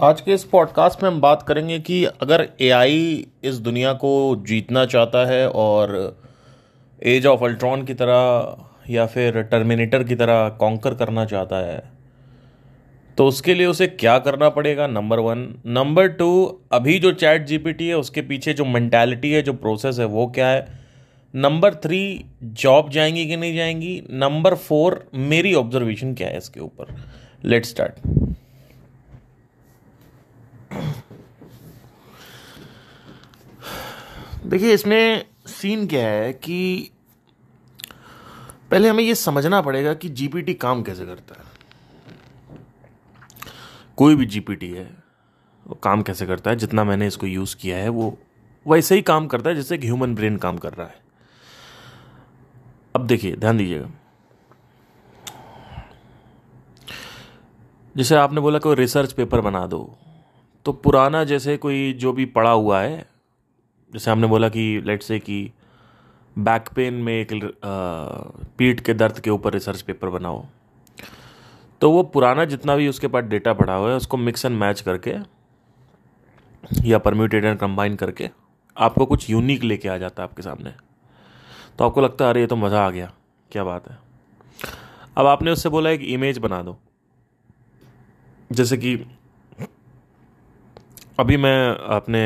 आज के इस पॉडकास्ट में हम बात करेंगे कि अगर एआई इस दुनिया को जीतना चाहता है और एज ऑफ़ अल्ट्रॉन की तरह या फिर टर्मिनेटर की तरह कॉन्कर करना चाहता है तो उसके लिए उसे क्या करना पड़ेगा? नंबर वन नंबर टू अभी जो चैट जीपीटी है, उसके पीछे जो मैंटेलिटी है, जो प्रोसेस है, वो क्या है? नंबर थ्री जॉब जाएँगी कि नहीं जाएँगी? नंबर फोर मेरी ऑब्जर्वेशन क्या है इसके ऊपर? लेट स्टार्ट देखिए, इसमें सीन क्या है कि पहले हमें यह समझना पड़ेगा कि जीपीटी काम कैसे करता है। कोई भी जीपीटी है, वो काम कैसे करता है, जितना मैंने इसको यूज़ किया है, वो वैसे ही काम करता है, जैसे एक ह्यूमन ब्रेन काम कर रहा है। अब देखिए, ध्यान दीजिएगा। जैसे आपने बोला कोई रिसर्च पेपर बना दो। तो पुराना जैसे कोई जो भी पड़ा हुआ है, जैसे हमने बोला कि लेट से कि बैक पेन में एक पीठ के दर्द के ऊपर रिसर्च पेपर बनाओ तो वो पुराना जितना भी उसके पास डेटा पड़ा हुआ है, उसको मिक्स एंड मैच करके या परम्यूटेड एंड कंबाइन करके आपको कुछ यूनिक लेके आ जाता है आपके सामने। तो आपको लगता है, अरे, ये तो मज़ा आ गया, क्या बात है? अब आपने उससे बोला, एक इमेज बना दो। जैसे कि अभी मैं अपने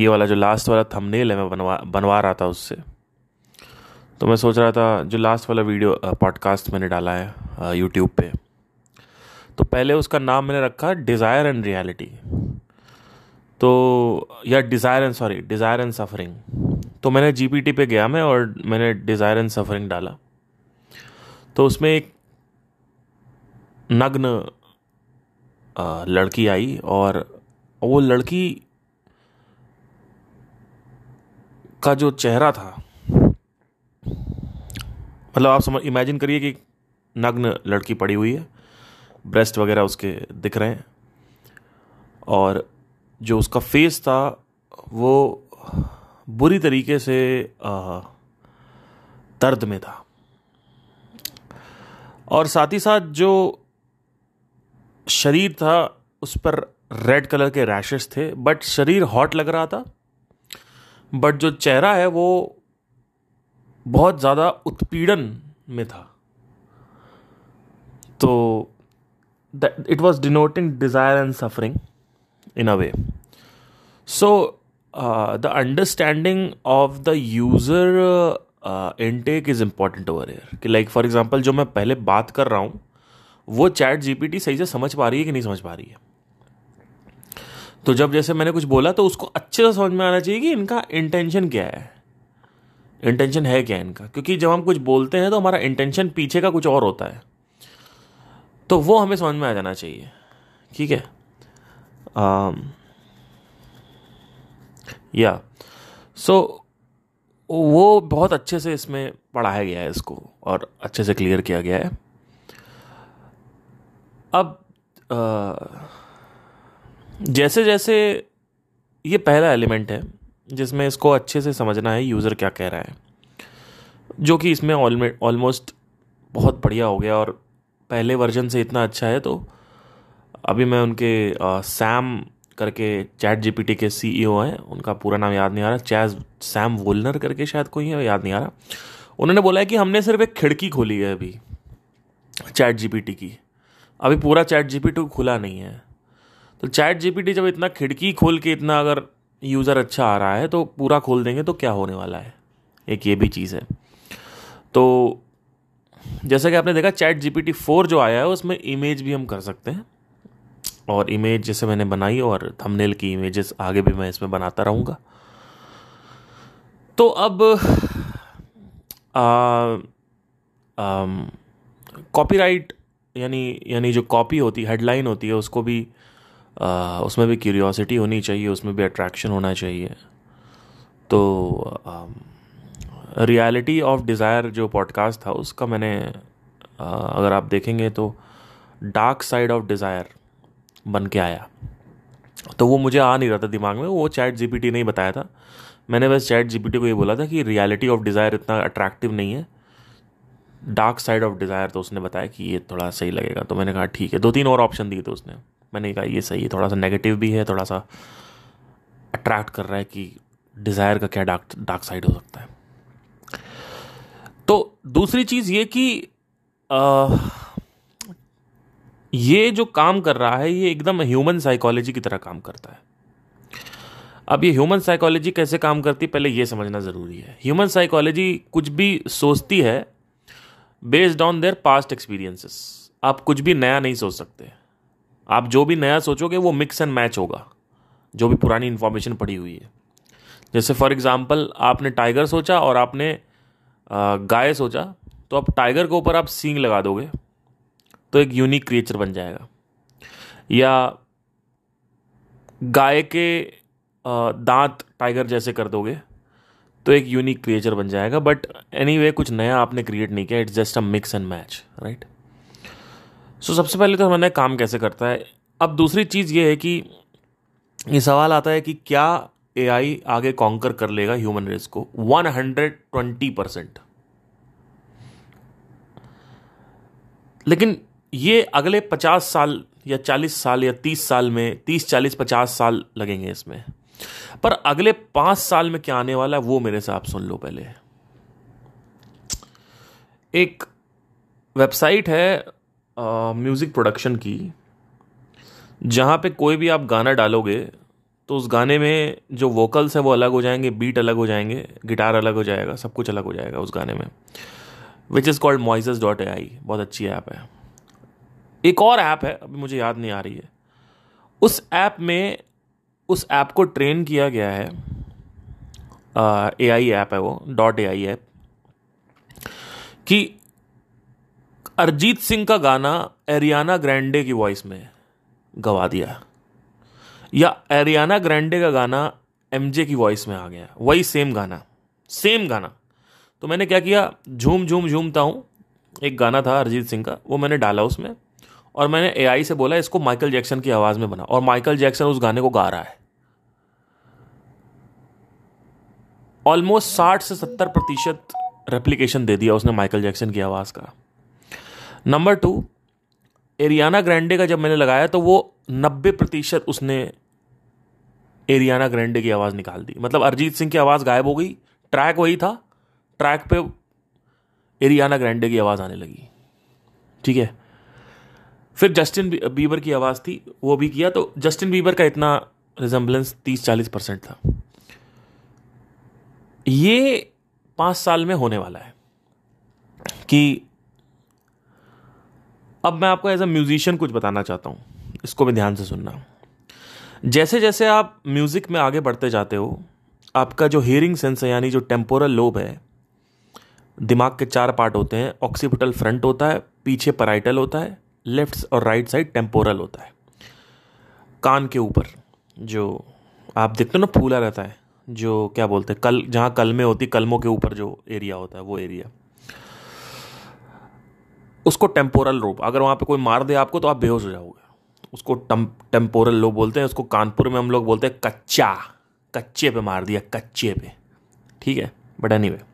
ये वाला जो लास्ट वाला थंबनेल है, मैं बनवा बनवा रहा था उससे। तो मैं सोच रहा था, जो लास्ट वाला वीडियो पॉडकास्ट मैंने डाला है यूट्यूब पे तो पहले उसका नाम मैंने रखा डिज़ायर एंड रियलिटी तो या desire and sorry desire and suffering तो मैंने जीपीटी पे गया मैं और मैंने डिज़ायर एंड सफरिंग डाला। तो उसमें एक नग्न लड़की आई और वो लड़की का जो चेहरा था मतलब आप समझ इमेजिन करिए कि नग्न लड़की पड़ी हुई है ब्रेस्ट वगैरह उसके दिख रहे हैं और जो उसका फेस था, वो बुरी तरीके से दर्द में था। और साथ ही साथ जो शरीर था, उस पर रेड कलर के रैशेस थे बट शरीर हॉट लग रहा था बट जो चेहरा है वो बहुत ज़्यादा उत्पीड़न में था। तो it was denoting desire and suffering in a way so the understanding of the user intake is important over here कि लाइक फॉर एग्ज़ाम्पल जो मैं पहले बात कर रहा हूँ वो चैट जीपीटी सही से समझ पा रही है कि नहीं समझ पा रही है? तो जब जैसे मैंने कुछ बोला तो उसको अच्छे से समझ में आना चाहिए कि इनका इंटेंशन क्या है। इंटेंशन है क्या इनका? क्योंकि जब हम कुछ बोलते हैं तो हमारा इंटेंशन पीछे का कुछ और होता है। तो वो हमें समझ में आ जाना चाहिए। ठीक है? या सो वो बहुत अच्छे से इसमें पढ़ाया गया है इसको, और अच्छे से क्लियर किया गया है। अब आ, जैसे जैसे ये पहला एलिमेंट है जिसमें इसको अच्छे से समझना है यूज़र क्या कह रहा है जो कि इसमें ऑलमोस्ट बहुत बढ़िया हो गया और पहले वर्जन से इतना अच्छा है तो अभी मैं उनके सैम करके चैट जीपीटी के सीईओ हैं उनका पूरा नाम याद नहीं आ रहा चैज सैम वोलनर करके शायद कोई है याद नहीं आ रहा। उन्होंने बोला है कि हमने सिर्फ़ एक खिड़की खोली है अभी चैट जीपीटी की। अभी पूरा चैट जीपीटी खुला नहीं है। तो चैट जीपीटी जब इतना खिड़की खोल के इतना अगर यूज़र अच्छा आ रहा है तो पूरा खोल देंगे तो क्या होने वाला है? एक ये भी चीज़ है। तो जैसा कि आपने देखा, चैट जीपीटी फोर जो आया है, उसमें इमेज भी हम कर सकते हैं। और इमेज जैसे मैंने बनाई, और थंबनेल की इमेजेस आगे भी मैं इसमें बनाता रहूँगा। तो अब कॉपीराइट यानी यानी जो कॉपी होती है हेडलाइन होती है उसको भी आ, उसमें भी क्यूरियोसिटी होनी चाहिए उसमें भी अट्रैक्शन होना चाहिए। तो रियलिटी ऑफ़ डिज़ायर जो पॉडकास्ट था उसका मैंने आ, अगर आप देखेंगे तो डार्क साइड ऑफ़ डिज़ायर बन के आया। तो वो मुझे आ नहीं रहा था दिमाग में वो चैट जीपीटी नहीं बताया था। मैंने बस चैट जीपीटी को ये बोला था कि रियलिटी ऑफ़ डिज़ायर इतना अट्रैक्टिव नहीं है। डार्क साइड ऑफ़ डिज़ायर तो उसने बताया कि ये थोड़ा सही लगेगा। तो मैंने कहा ठीक है। दो तीन और ऑप्शन दिए थे उसने। मैंने कहा ये सही है थोड़ा सा नेगेटिव भी है थोड़ा सा अट्रैक्ट कर रहा है कि डिज़ायर का क्या डार्क डार्क साइड हो सकता है। तो दूसरी चीज़ ये कि आ, ये जो काम कर रहा है ये एकदम ह्यूमन साइकोलॉजी की तरह काम करता है। अब ये ह्यूमन साइकोलॉजी कैसे काम करती है पहले ये समझना ज़रूरी है। ह्यूमन साइकोलॉजी कुछ भी सोचती है based on their past experiences आप कुछ भी नया नहीं सोच सकते। आप जो भी नया सोचोगे, वो मिक्स एंड मैच होगा, जो भी पुरानी इन्फॉर्मेशन पड़ी हुई है। जैसे फॉर एग्ज़ाम्पल आपने टाइगर सोचा और आपने गाय सोचा तो आप टाइगर के ऊपर आप सींग लगा दोगे तो एक यूनिक क्रिएचर बन जाएगा। या गाय के दांत टाइगर जैसे कर दोगे तो एक यूनिक क्रिएचर बन जाएगा बट एनी anyway, कुछ नया आपने क्रिएट नहीं किया it's just a mix and match right so सबसे पहले तो मैंने काम कैसे करता है? अब दूसरी चीज़ ये है कि ये सवाल आता है कि क्या एआई आगे कॉन्कर कर लेगा ह्यूमन रेस को? 120 परसेंट लेकिन ये अगले 50 साल या 40 साल या 30 साल में 30 40 50 साल लगेंगे इसमें। पर अगले पाँच साल में क्या आने वाला है, वो मेरे से आप सुन लो पहले। एक वेबसाइट है म्यूज़िक प्रोडक्शन की, जहाँ पे कोई भी आप गाना डालोगे तो उस गाने में जो वोकल्स है वो अलग हो जाएँगे बीट अलग हो जाएँगे गिटार अलग हो जाएगा, सब कुछ अलग हो जाएगा उस गाने में which is called Moises dot A I बहुत अच्छी ऐप है। एक और ऐप है, अभी मुझे याद नहीं आ रही है। उस ऐप में उस ऐप को ट्रेन किया गया है ए आई ऐप है वो, डॉट ए आई ऐप, कि अरिजीत सिंह का गाना एरियाना ग्रैंडे की वॉइस में गवा दिया या एरियाना ग्रैंडे का गाना एमजे की वॉइस में आ गया वही सेम गाना सेम गाना। तो मैंने क्या किया, झूम झूम, झूमता हूँ। एक गाना था अरिजीत सिंह का, वो मैंने डाला उसमें। और मैंने एआई से बोला, इसको माइकल जैक्सन की आवाज़ में बना। और माइकल जैक्सन उस गाने को गा रहा है। ऑलमोस्ट साठ से सत्तर प्रतिशत रेप्लीकेशन दे दिया उसने माइकल जैक्सन की आवाज़ का। नंबर टू एरियाना ग्रैंडे का जब मैंने लगाया तो वो नब्बे प्रतिशत उसने एरियाना ग्रैंडे की आवाज़ निकाल दी। मतलब अरिजीत सिंह की आवाज़ गायब हो गई। ट्रैक वही था। ट्रैक पे एरियाना ग्रैंडे की आवाज़ आने लगी। ठीक है? फिर जस्टिन बीबर की आवाज़ थी, वो भी किया तो जस्टिन बीबर का इतना रिजम्बलेंस तीस चालीस परसेंट था। ये पाँच साल में होने वाला है कि अब मैं आपको एज अ म्यूजिशियन कुछ बताना चाहता हूँ, इसको भी ध्यान से सुनना। जैसे जैसे आप म्यूज़िक में आगे बढ़ते जाते हो, आपका जो हियरिंग सेंस है, यानी जो टेम्पोरल लोब है, दिमाग के चार पार्ट होते हैं ऑक्सीपिटल फ्रंट होता है, पीछे पराइटल होता है लेफ़्ट और राइट साइड टेम्पोरल होता है। कान के ऊपर जो आप देखते हो ना फूला रहता है जो क्या बोलते हैं कल जहाँ कलमे होती कलमों के ऊपर जो एरिया होता है वो एरिया। उसको टेम्पोरल लोब अगर वहाँ पे कोई मार दे आपको तो आप बेहोश हो जाओगे। उसको टेम्पोरल लोब बोलते हैं उसको कानपुर में हम लोग बोलते हैं कच्चा कच्चे पे मार दिया कच्चे पे। ठीक है? बट एनी anyway,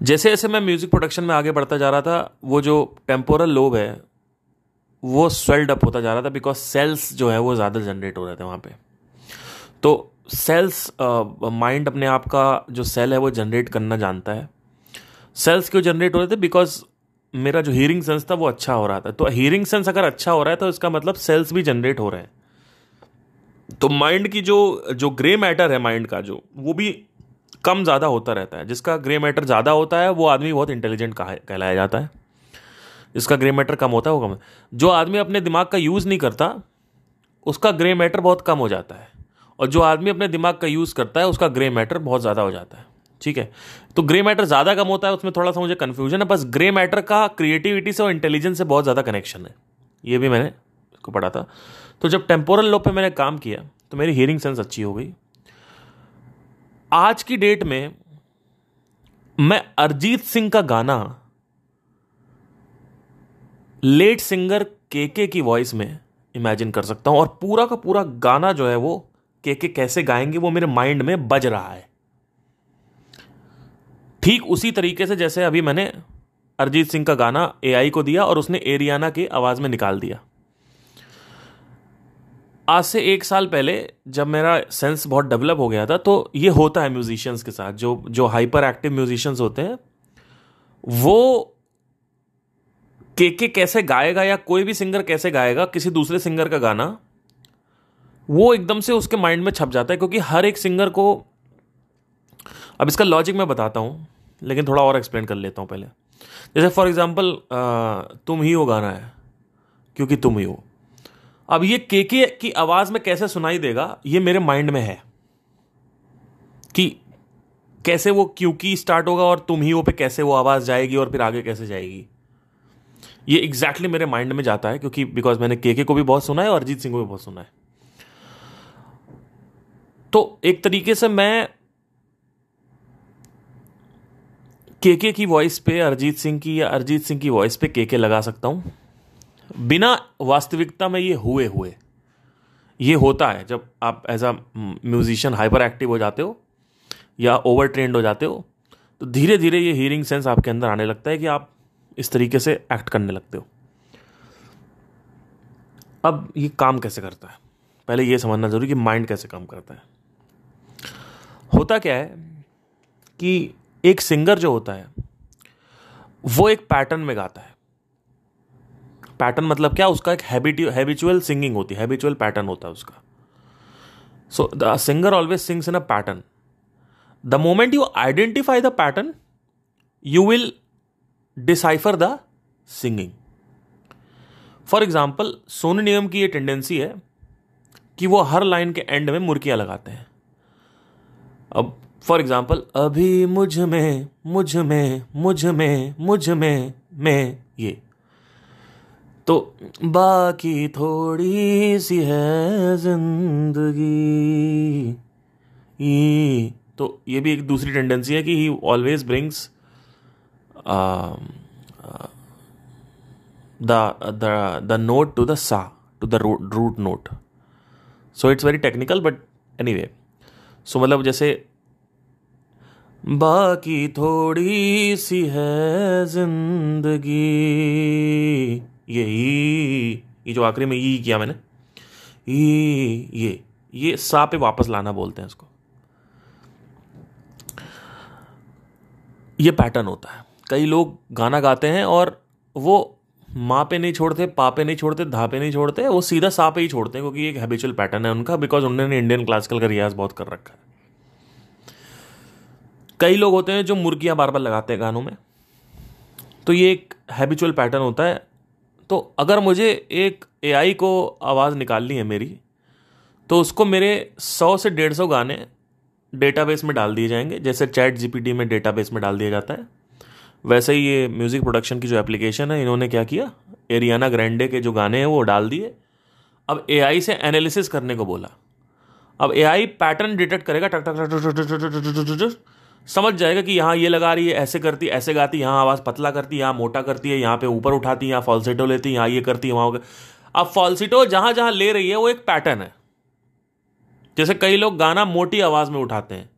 जैसे जैसे मैं म्यूज़िक प्रोडक्शन में आगे बढ़ता जा रहा था वो जो टेम्पोरल लोब है वो स्वेल्ड अप होता जा रहा था बिकॉज़ सेल्स जो है वो ज़्यादा जनरेट हो रहे थे वहाँ पे। तो सेल्स माइंड uh, अपने आप का जो सेल है वो जनरेट करना जानता है। सेल्स क्यों जनरेट हो रहे थे? बिकॉज़ मेरा जो हियरिंग सेंस था वो अच्छा हो रहा था। तो हियरिंग सेंस अगर अच्छा हो रहा है तो इसका मतलब सेल्स भी जनरेट हो रहे हैं। तो माइंड की जो जो ग्रे मैटर है माइंड का जो वो भी कम ज़्यादा होता रहता है। जिसका ग्रे मैटर ज़्यादा होता है, वो आदमी बहुत इंटेलिजेंट कहा, कहलाया जाता है। जिसका ग्रे मैटर कम होता है, वो कम जो आदमी अपने दिमाग का यूज़ नहीं करता, उसका ग्रे मैटर बहुत कम हो जाता है। और जो आदमी अपने दिमाग का यूज़ करता है, उसका ग्रे मैटर बहुत ज़्यादा हो जाता है। ठीक है? तो ग्रे मैटर ज़्यादा कम होता है, उसमें थोड़ा सा मुझे कन्फ्यूज़न है, बस ग्रे मैटर का क्रिएटिविटी से और इंटेलिजेंस से बहुत ज़्यादा कनेक्शन है। ये भी मैंने इसको पढ़ा था। तो जब टेम्पोरल लोब पे मैंने काम किया तो मेरी हियरिंग सेंस अच्छी हो गई। आज की डेट में मैं अरिजीत सिंह का गाना लेट सिंगर केके की वॉइस में इमेजिन कर सकता हूँ और पूरा का पूरा गाना जो है वो केके कैसे गाएँगे वो मेरे माइंड में बज रहा है। ठीक उसी तरीके से जैसे अभी मैंने अरिजीत सिंह का गाना एआई को दिया और उसने एरियाना की आवाज़ में निकाल दिया। आज से एक साल पहले जब मेरा सेंस बहुत डेवलप हो गया था तो ये होता है म्यूजिशियंस के साथ, जो जो हाइपर एक्टिव म्यूजिशियंस होते हैं, वो के के कैसे गाएगा या कोई भी सिंगर कैसे गाएगा, किसी दूसरे सिंगर का गाना, वो एकदम से उसके माइंड में छप जाता है, क्योंकि हर एक सिंगर को, अब इसका लॉजिक मैं बताता हूँ, लेकिन थोड़ा और एक्सप्लेन कर लेता हूँ पहले। जैसे फॉर एग्ज़ाम्पल तुम ही हो गाना है, क्योंकि तुम ही हो। अब ये केके की आवाज़ में कैसे सुनाई देगा, ये मेरे माइंड में है कि कैसे वो क्योंकि स्टार्ट होगा और तुम ही हो पे कैसे वो आवाज़ जाएगी और फिर आगे कैसे जाएगी? ये एग्जैक्टली exactly मेरे माइंड में जाता है क्योंकि बिकॉज़ मैंने केके को भी बहुत सुना है और अरिजीत सिंह को भी बहुत सुना है। तो एक तरीके से मैं केके की वॉइस पे, अरिजीत सिंह की या अरिजीत सिंह की वॉइस पे केके लगा सकता हूँ। बिना वास्तविकता में ये हुए हुए, ये होता है जब आप as a musician hyper active हो जाते हो या ओवर ट्रेंड हो जाते हो तो धीरे धीरे ये हियरिंग सेंस आपके अंदर आने लगता है कि आप इस तरीके से एक्ट करने लगते हो। अब ये काम कैसे करता है? पहले ये समझना ज़रूरी कि माइंड कैसे काम करता है। होता क्या है कि एक सिंगर जो होता है, वो एक पैटर्न में गाता है। पैटर्न मतलब क्या? उसका एक हैबिचुअल सिंगिंग होती है हैबिचुअल पैटर्न होता है उसका। So the singer always sings in a pattern the moment you identify the pattern you will decipher the singing for example Sonu Nigam की यह टेंडेंसी है कि वो हर लाइन के एंड में मुर्कियाँ लगाते हैं। अब फॉर एग्ज़ाम्पल अभी मुझमें मुझमें मुझमें मुझमें, मैं, ये। तो बाकी थोड़ी सी है ज़िंदगी। ई तो ये भी एक दूसरी टेंडेंसी है कि he always brings the the note to the सा to the root note so it's very technical but anyway so मतलब जैसे, बाकी थोड़ी सी है ज़िंदगी। यही ये जो आखिरी में ई किया मैंने, ई, ये ये सा पे वापस लाना बोलते हैं इसको। ये पैटर्न होता है। कई लोग गाना गाते हैं और वो माँ पे नहीं छोड़ते, पा पे नहीं छोड़ते, धा पे नहीं छोड़ते, वो सीधा सा पे ही छोड़ते हैं क्योंकि एक हैबिचुअल पैटर्न है उनका बिकॉज़ उन्होंने इंडियन क्लासिकल का रियाज बहुत कर रखा है। कई लोग होते हैं जो मुर्गियाँ बार बार लगाते हैं गानों में। तो ये एक हैबिचुअल पैटर्न होता है। तो अगर मुझे एक एआई को आवाज़ निकालनी है मेरी तो उसको मेरे सौ से डेढ़ सौ गाने डेटाबेस में डाल दिए जाएँगे जैसे चैट जीपीटी में डेटाबेस में डाल दिया जाता है वैसे ही ये म्यूज़िक प्रोडक्शन की जो एप्लीकेशन है इन्होंने क्या किया एरियाना ग्रैंडे के जो गाने हैं वो डाल दिए अब एआई से एनालिसिस करने को बोला अब एआई पैटर्न डिटेक्ट करेगा टक टक टक समझ जाएगा कि यहाँ ये लगा रही है, ऐसे करती, ऐसे गाती, यहाँ आवाज़ पतला करती, यहाँ मोटा करती है, यहाँ पे ऊपर उठाती, यहाँ फॉल्सिटो लेती, यहाँ ये करती है वहाँ अब फॉल्सिटो जहाँ जहाँ ले रही है, वो एक पैटर्न है। जैसे कई लोग गाना मोटी आवाज़ में उठाते हैं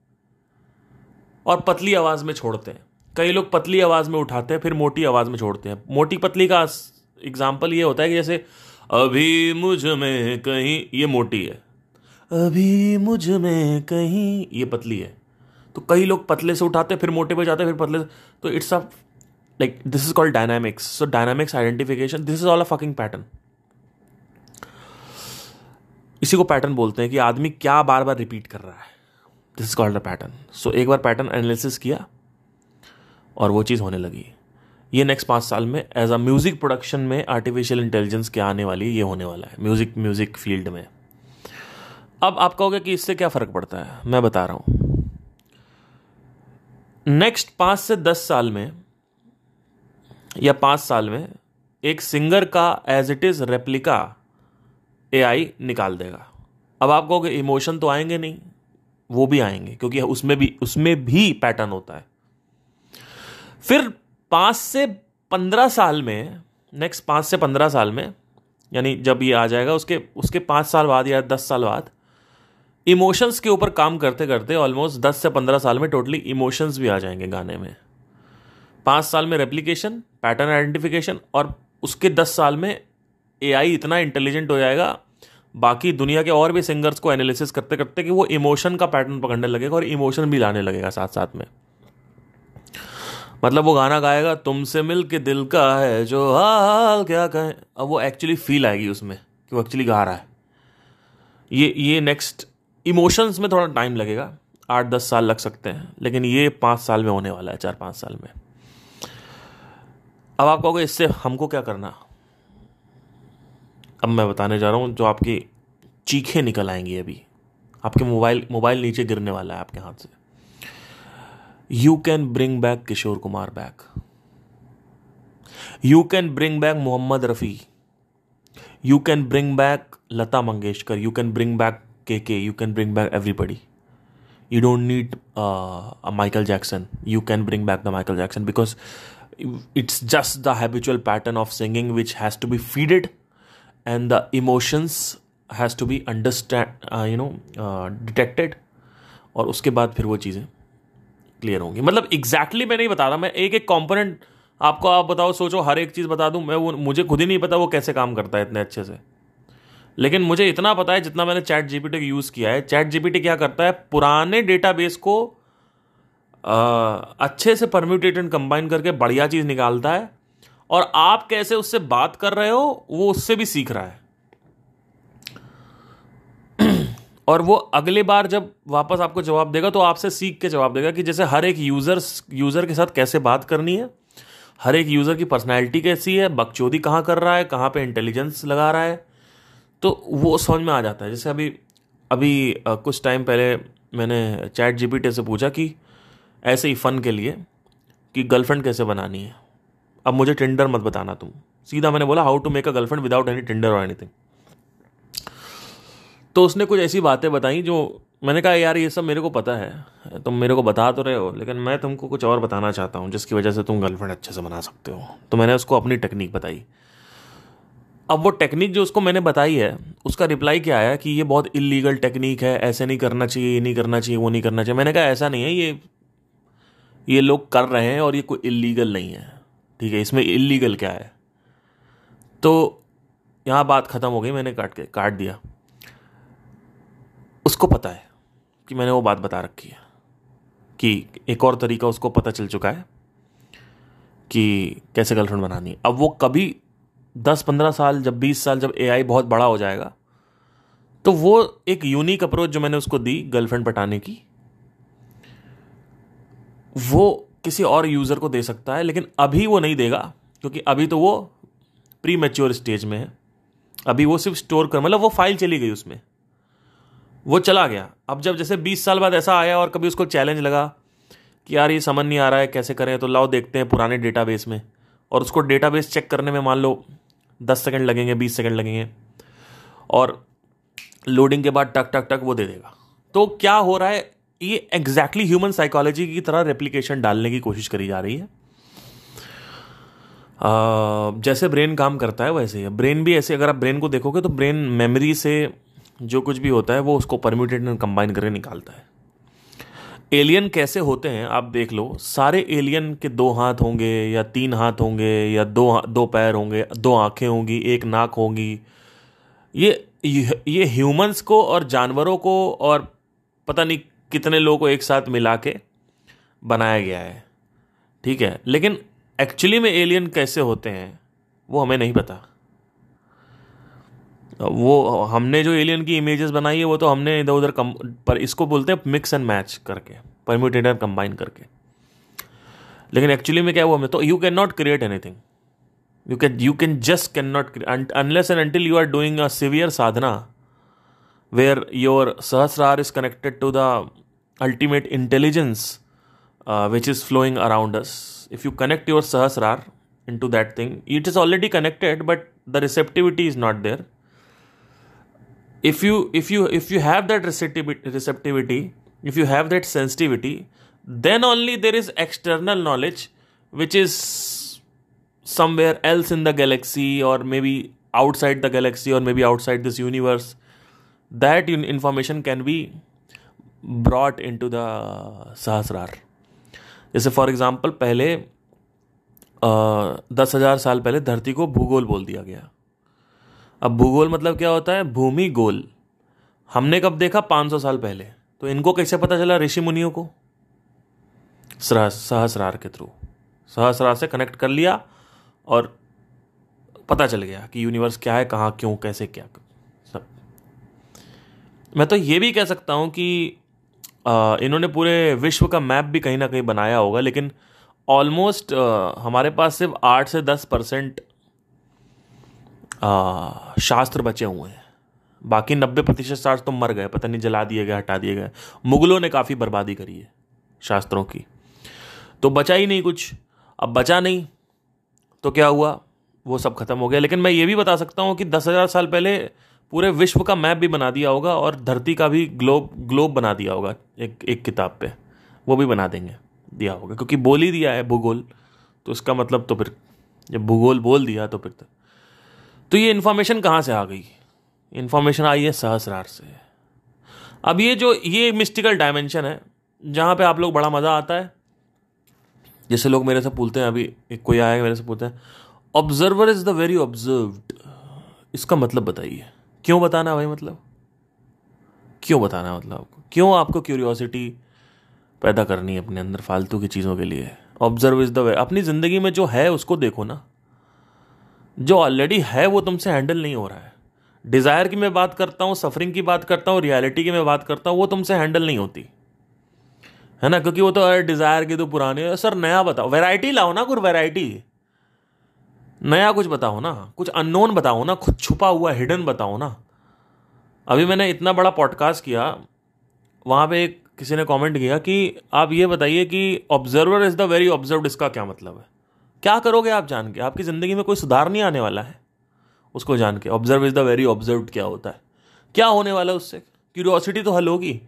और पतली आवाज़ में छोड़ते हैं। कई लोग पतली आवाज़ में उठाते हैं, फिर मोटी आवाज़ में छोड़ते हैं। मोटी पतली का एग्ज़ाम्पल ये होता है कि जैसे, अभी मुझमें कहीं ये मोटी है। अभी मुझमें कहीं ये पतली है। तो कई लोग पतले से उठाते, फिर मोटे पे जाते, फिर पतले से तो it's a like this is called dynamics so dynamics identification this is all a fucking pattern इसी को पैटर्न बोलते हैं कि आदमी क्या बार बार रिपीट कर रहा है। This is called a pattern so एक बार पैटर्न एनालिसिस किया, और वो चीज़ होने लगी। ये नेक्स्ट पाँच साल में एज अ म्यूज़िक प्रोडक्शन में आर्टिफिशियल इंटेलिजेंस क्या आने वाली ये होने वाला है म्यूज़िक म्यूज़िक फ़ील्ड में। अब आप कहोगे कि इससे क्या फ़र्क पड़ता है? मैं बता रहा हूँ। नेक्स्ट पाँच से दस साल में, या पाँच साल में, एक सिंगर का as it is replica AI निकाल देगा। अब आप कहोगे इमोशन तो आएँगे नहीं। वो भी आएँगे, क्योंकि उसमें भी उसमें भी पैटर्न होता है। फिर पाँच से पंद्रह साल में नेक्स्ट पाँच से पंद्रह साल में, यानी जब ये आ जाएगा, उसके उसके पाँच साल बाद या दस साल बाद इमोशंस के ऊपर काम करते करते ऑलमोस्ट दस से पंद्रह साल में टोटली इमोशंस भी आ जाएँगे गाने में। पाँच साल में रेप्लीकेशन पैटर्न आइडेंटिफिकेशन और उसके दस साल में एआई इतना इंटेलिजेंट हो जाएगा, बाकी दुनिया के और भी सिंगर्स को एनालिसिस करते करते कि वो इमोशन का पैटर्न पकड़ने लगेगा और इमोशन भी लाने लगेगा साथ साथ में। मतलब वो गाना गाएगा, तुमसे मिल के दिल का है जो हाल क्या कहें? अब वो एक्चुअली फील आएगी उसमें कि वो एक्चुअली गा रहा है। ये ये नेक्स्ट इमोशंस में थोड़ा टाइम लगेगा, आठ दस साल लग सकते हैं, लेकिन ये पाँच साल में होने वाला है, चार पाँच साल में। अब आप कहोगे, इससे हमको क्या करना? अब मैं बताने जा रहा हूँ, जो आपकी चीखें निकल आएँगी अभी, आपके मोबाइल मोबाइल नीचे गिरने वाला है आपके हाथ से। You can bring back Kishore Kumar back you can bring back Mohammed Rafi. You can bring back Lata Mangeshkar. You can bring back K you can bring back everybody you don't need uh, a Michael Jackson. You can bring back the Michael Jackson because it's just the habitual pattern of singing which has to be feeded and the emotions be understand uh, you know uh, detected और उसके बाद फिर वो चीज़ें clear होंगी मतलब exactly exactly मैं नहीं बता रहा मैं एक एक कंपोनेंट आपको आप बताओ सोचो हर एक चीज़ बता दूँ मैं वो मुझे खुद ही नहीं पता वो कैसे काम करता है इतने अच्छे से लेकिन मुझे इतना पता है जितना मैंने चैट जीपीटी का यूज़ किया है। चैट जीपीटी क्या करता है? पुराने डेटाबेस को आ, अच्छे से परम्यूटेट एंड कंबाइन करके बढ़िया चीज़ निकालता है और आप कैसे उससे बात कर रहे हो वो उससे भी सीख रहा है। और वो अगले बार जब वापस आपको जवाब देगा तो आपसे सीख के जवाब देगा कि जैसे हर एक यूज़र यूज़र के साथ कैसे बात करनी है। हर एक यूज़र की पर्सनैलिटी कैसी है? बकचोदी कहाँ कर रहा है? कहाँ पे इंटेलिजेंस लगा रहा है? तो वो समझ में आ जाता है। जैसे अभी अभी कुछ टाइम पहले मैंने चैट जीपीटी से पूछा कि ऐसे ही फ़न के लिए कि गर्लफ्रेंड कैसे बनानी है। अब मुझे टेंडर मत बताना तुम। सीधा मैंने बोला how to make a girlfriend without any tender और एनीथिंग तो उसने कुछ ऐसी बातें बताई जो मैंने कहा, यार, ये सब मेरे को पता है। तुम मेरे को बता तो रहे हो, लेकिन मैं तुमको कुछ और बताना चाहता हूँ, जिसकी वजह से तुम गर्लफ्रेंड अच्छे से बना सकते हो। तो मैंने उसको अपनी टेक्निक बताई। अब वो टेक्निक जो उसको मैंने बताई है, उसका रिप्लाई क्या आया कि ये बहुत इलीगल टेक्निक है, ऐसे नहीं करना चाहिए, ये नहीं करना चाहिए, वो नहीं करना चाहिए। मैंने कहा, ऐसा नहीं है, ये ये लोग कर रहे हैं और ये कोई इलीगल नहीं है। ठीक है, इसमें इलीगल क्या है? तो यहाँ बात ख़त्म हो गई, मैंने काट के, काट दिया। उसको पता है कि मैंने वो बात बता रखी है कि एक और तरीका उसको पता चल चुका है कि कैसे गर्लफ्रेंड बनानी अब वो कभी दस पंद्रह साल, जब बीस साल, जब एआई बहुत बड़ा हो जाएगा तो वो एक यूनिक अप्रोच जो मैंने उसको दी गर्लफ्रेंड पटाने की, वो किसी और यूज़र को दे सकता है, लेकिन अभी वो नहीं देगा, क्योंकि अभी तो वो प्री मेच्योर स्टेज में है। अभी वो सिर्फ़ स्टोर कर मतलब वो फ़ाइल चली गई उसमें। वो चला गया। अब जब जैसे बीस साल बाद ऐसा आया और कभी उसको चैलेंज लगा कि यार ये समझ नहीं आ रहा है, कैसे करें तो लाओ देखते हैं पुराने डेटाबेस में, और उसको डेटाबेस चेक करने में मान लो दस सेकंड लगेंगे बीस सेकंड लगेंगे और लोडिंग के बाद टक टक टक वो दे देगा। तो क्या हो रहा है? ये एग्जैक्टली ह्यूमन साइकोलॉजी की तरह रेप्लीकेशन डालने की कोशिश करी जा रही है। आ, जैसे ब्रेन काम करता है वैसे ही ब्रेन भी ऐसे अगर आप ब्रेन को देखोगे तो ब्रेन मेमोरी से जो कुछ भी होता है वो उसको परम्यूटेड कंबाइन करके निकालता है। एलियन कैसे होते हैं, आप देख लो। सारे एलियन के दो हाथ होंगे, या तीन हाथ होंगे, या दो दो पैर होंगे, दो आँखें होंगी, एक नाक होगी। ये ये ह्यूमंस को और जानवरों को और पता नहीं कितने लोगों को एक साथ मिला के बनाया गया है। ठीक है? लेकिन एक्चुअली में एलियन कैसे होते हैं, वो हमें नहीं पता। वो, हमने जो एलियन की इमेजेस बनाई है, वो तो हमने इधर उधर कम, पर इसको बोलते हैं मिक्स एंड मैच करके परम्यूटेटर कंबाइन करके। लेकिन एक्चुअली में क्या हुआ हमें तो you can not create anything you can you can just can not unless and until you are doing a severe sadhana where your sahasrara is connected to the ultimate intelligence which is flowing around us if you connect your sahasrara into that thing, it is already connected, but the receptivity is not there. If you if you if you have that receptivity, receptivity if you have that sensitivity then only there is external knowledge which is somewhere else in the galaxy or maybe outside the galaxy or maybe outside this universe that information can be brought into the Sahasrara जैसे for example पहले दस हज़ार साल पहले धरती को भूगोल बोल दिया गया अब भूगोल मतलब क्या होता है? भूमि गोल। हमने कब देखा? पाँच सौ साल पहले। तो इनको कैसे पता चला ऋषि मुनियों को? सहस्रार के थ्रू सहस्रार से कनेक्ट कर लिया और पता चल गया कि यूनिवर्स क्या है, कहाँ, क्यों, कैसे, क्या। सब। मैं तो ये भी कह सकता हूँ कि इन्होंने पूरे विश्व का मैप भी कहीं ना कहीं बनाया होगा, लेकिन ऑलमोस्ट हमारे पास सिर्फ़ आठ से दस परसेंट शास्त्र बचे हुए हैं। बाकी नब्बे प्रतिशत शास्त्र तो मर गए, पता नहीं जला दिए गए, हटा दिए गए। मुगलों ने काफ़ी बर्बादी करी है शास्त्रों की। तो बचा ही नहीं कुछ। अब बचा नहीं तो क्या हुआ? वो सब खत्म हो गया। लेकिन मैं ये भी बता सकता हूँ कि दस हज़ार साल पहले पूरे विश्व का मैप भी बना दिया होगा और धरती का भी ग्लोब ग्लोब बना दिया होगा, एक एक किताब पे। वो भी बना देंगे, दिया होगा। क्योंकि बोल ही दिया है भूगोल तो इसका मतलब तो फिर, जब भूगोल बोल दिया तो फिर तो ये इन्फॉर्मेशन कहाँ से आ गई? इन्फॉर्मेशन आई है सहस्रार से। अब ये जो, ये मिस्टिकल डायमेंशन है, जहाँ पे आप लोग बड़ा मज़ा आता है। जैसे लोग मेरे से पूछते हैं, अभी एक कोई आया मेरे से पूछते हैं observer is the very observed इसका मतलब बताइए। क्यों बताना भाई मतलब? क्यों बताना मतलब आपको? क्यों आपको क्यूरियोसिटी पैदा करनी है अपने अंदर फालतू की चीज़ों के लिए? ऑब्ज़र्व इज़ द वे अपनी ज़िंदगी में जो है, उसको देखो ना। जो ऑलरेडी है, वो तुमसे हैंडल नहीं हो रहा है। डिज़ायर की मैं बात करता हूँ सफरिंग की बात करता हूँ रियलिटी की मैं बात करता हूँ, वो तुमसे हैंडल नहीं होती। है ना? क्योंकि वो तो अरे डिज़ायर की तो पुरानी सर, नया बताओ। वैरायटी लाओ ना, कुछ वैरायटी नया कुछ बताओ ना। कुछ अननोन बताओ ना। कुछ छुपा हुआ हिडन बताओ ना। अभी मैंने इतना बड़ा पॉडकास्ट किया, वहाँ पे एक किसी ने कमेंट किया कि आप ये बताइए कि observer is the very observe इसका क्या मतलब है? क्या करोगे आप जान के? आपकी ज़िंदगी में कोई सुधार नहीं आने वाला है। उसको जान के। Observe is the very observe क्या होता है। क्या होने वाला है उससे? क्यूरियोसिटी तो हल होगी।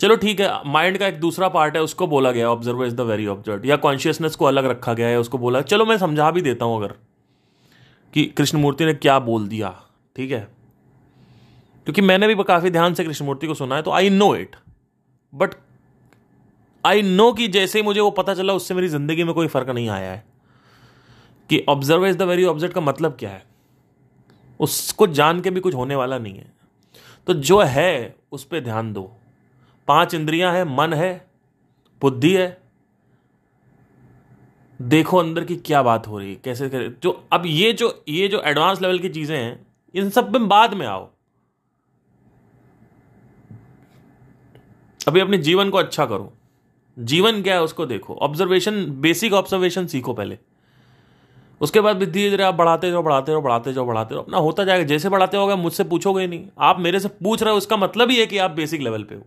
चलो ठीक है माइंड का एक दूसरा पार्ट है, उसको बोला गया। Observe is the very observe या कॉन्शियसनेस को अलग रखा गया है, उसको बोला। चलो मैं समझा भी देता हूँ अगर कि कृष्णमूर्ति ने क्या बोल दिया। ठीक है? क्योंकि मैंने भी काफ़ी ध्यान से कृष्णमूर्ति को सुना है तो I know it but I know कि जैसे ही मुझे वो पता चला, उससे मेरी ज़िंदगी में कोई फ़र्क नहीं आया है। कि observe is the very observe का मतलब क्या है? उसको जान के भी कुछ होने वाला नहीं है। तो जो है, उस पर ध्यान दो। पाँच इंद्रियाँ हैं, मन है, बुद्धि है। देखो अंदर की क्या बात हो रही है, कैसे करे जो, अब ये जो ये जो एडवांस लेवल की चीज़ें हैं, इन सब में बाद में आओ। अभी अपने जीवन को अच्छा करो। जीवन क्या है उसको देखो। ऑब्जर्वेशन बेसिक ऑब्जर्वेशन सीखो पहले। उसके बाद भी धीरे धीरे आप बढ़ाते जाओ बढ़ाते जाओ बढ़ाते जाओ बढ़ाते जाओ। अपना होता जाएगा। जैसे बढ़ाते होगा, मुझसे पूछोगे नहीं। आप मेरे से पूछ रहे हो, उसका मतलब ही है कि आप बेसिक लेवल पे हो।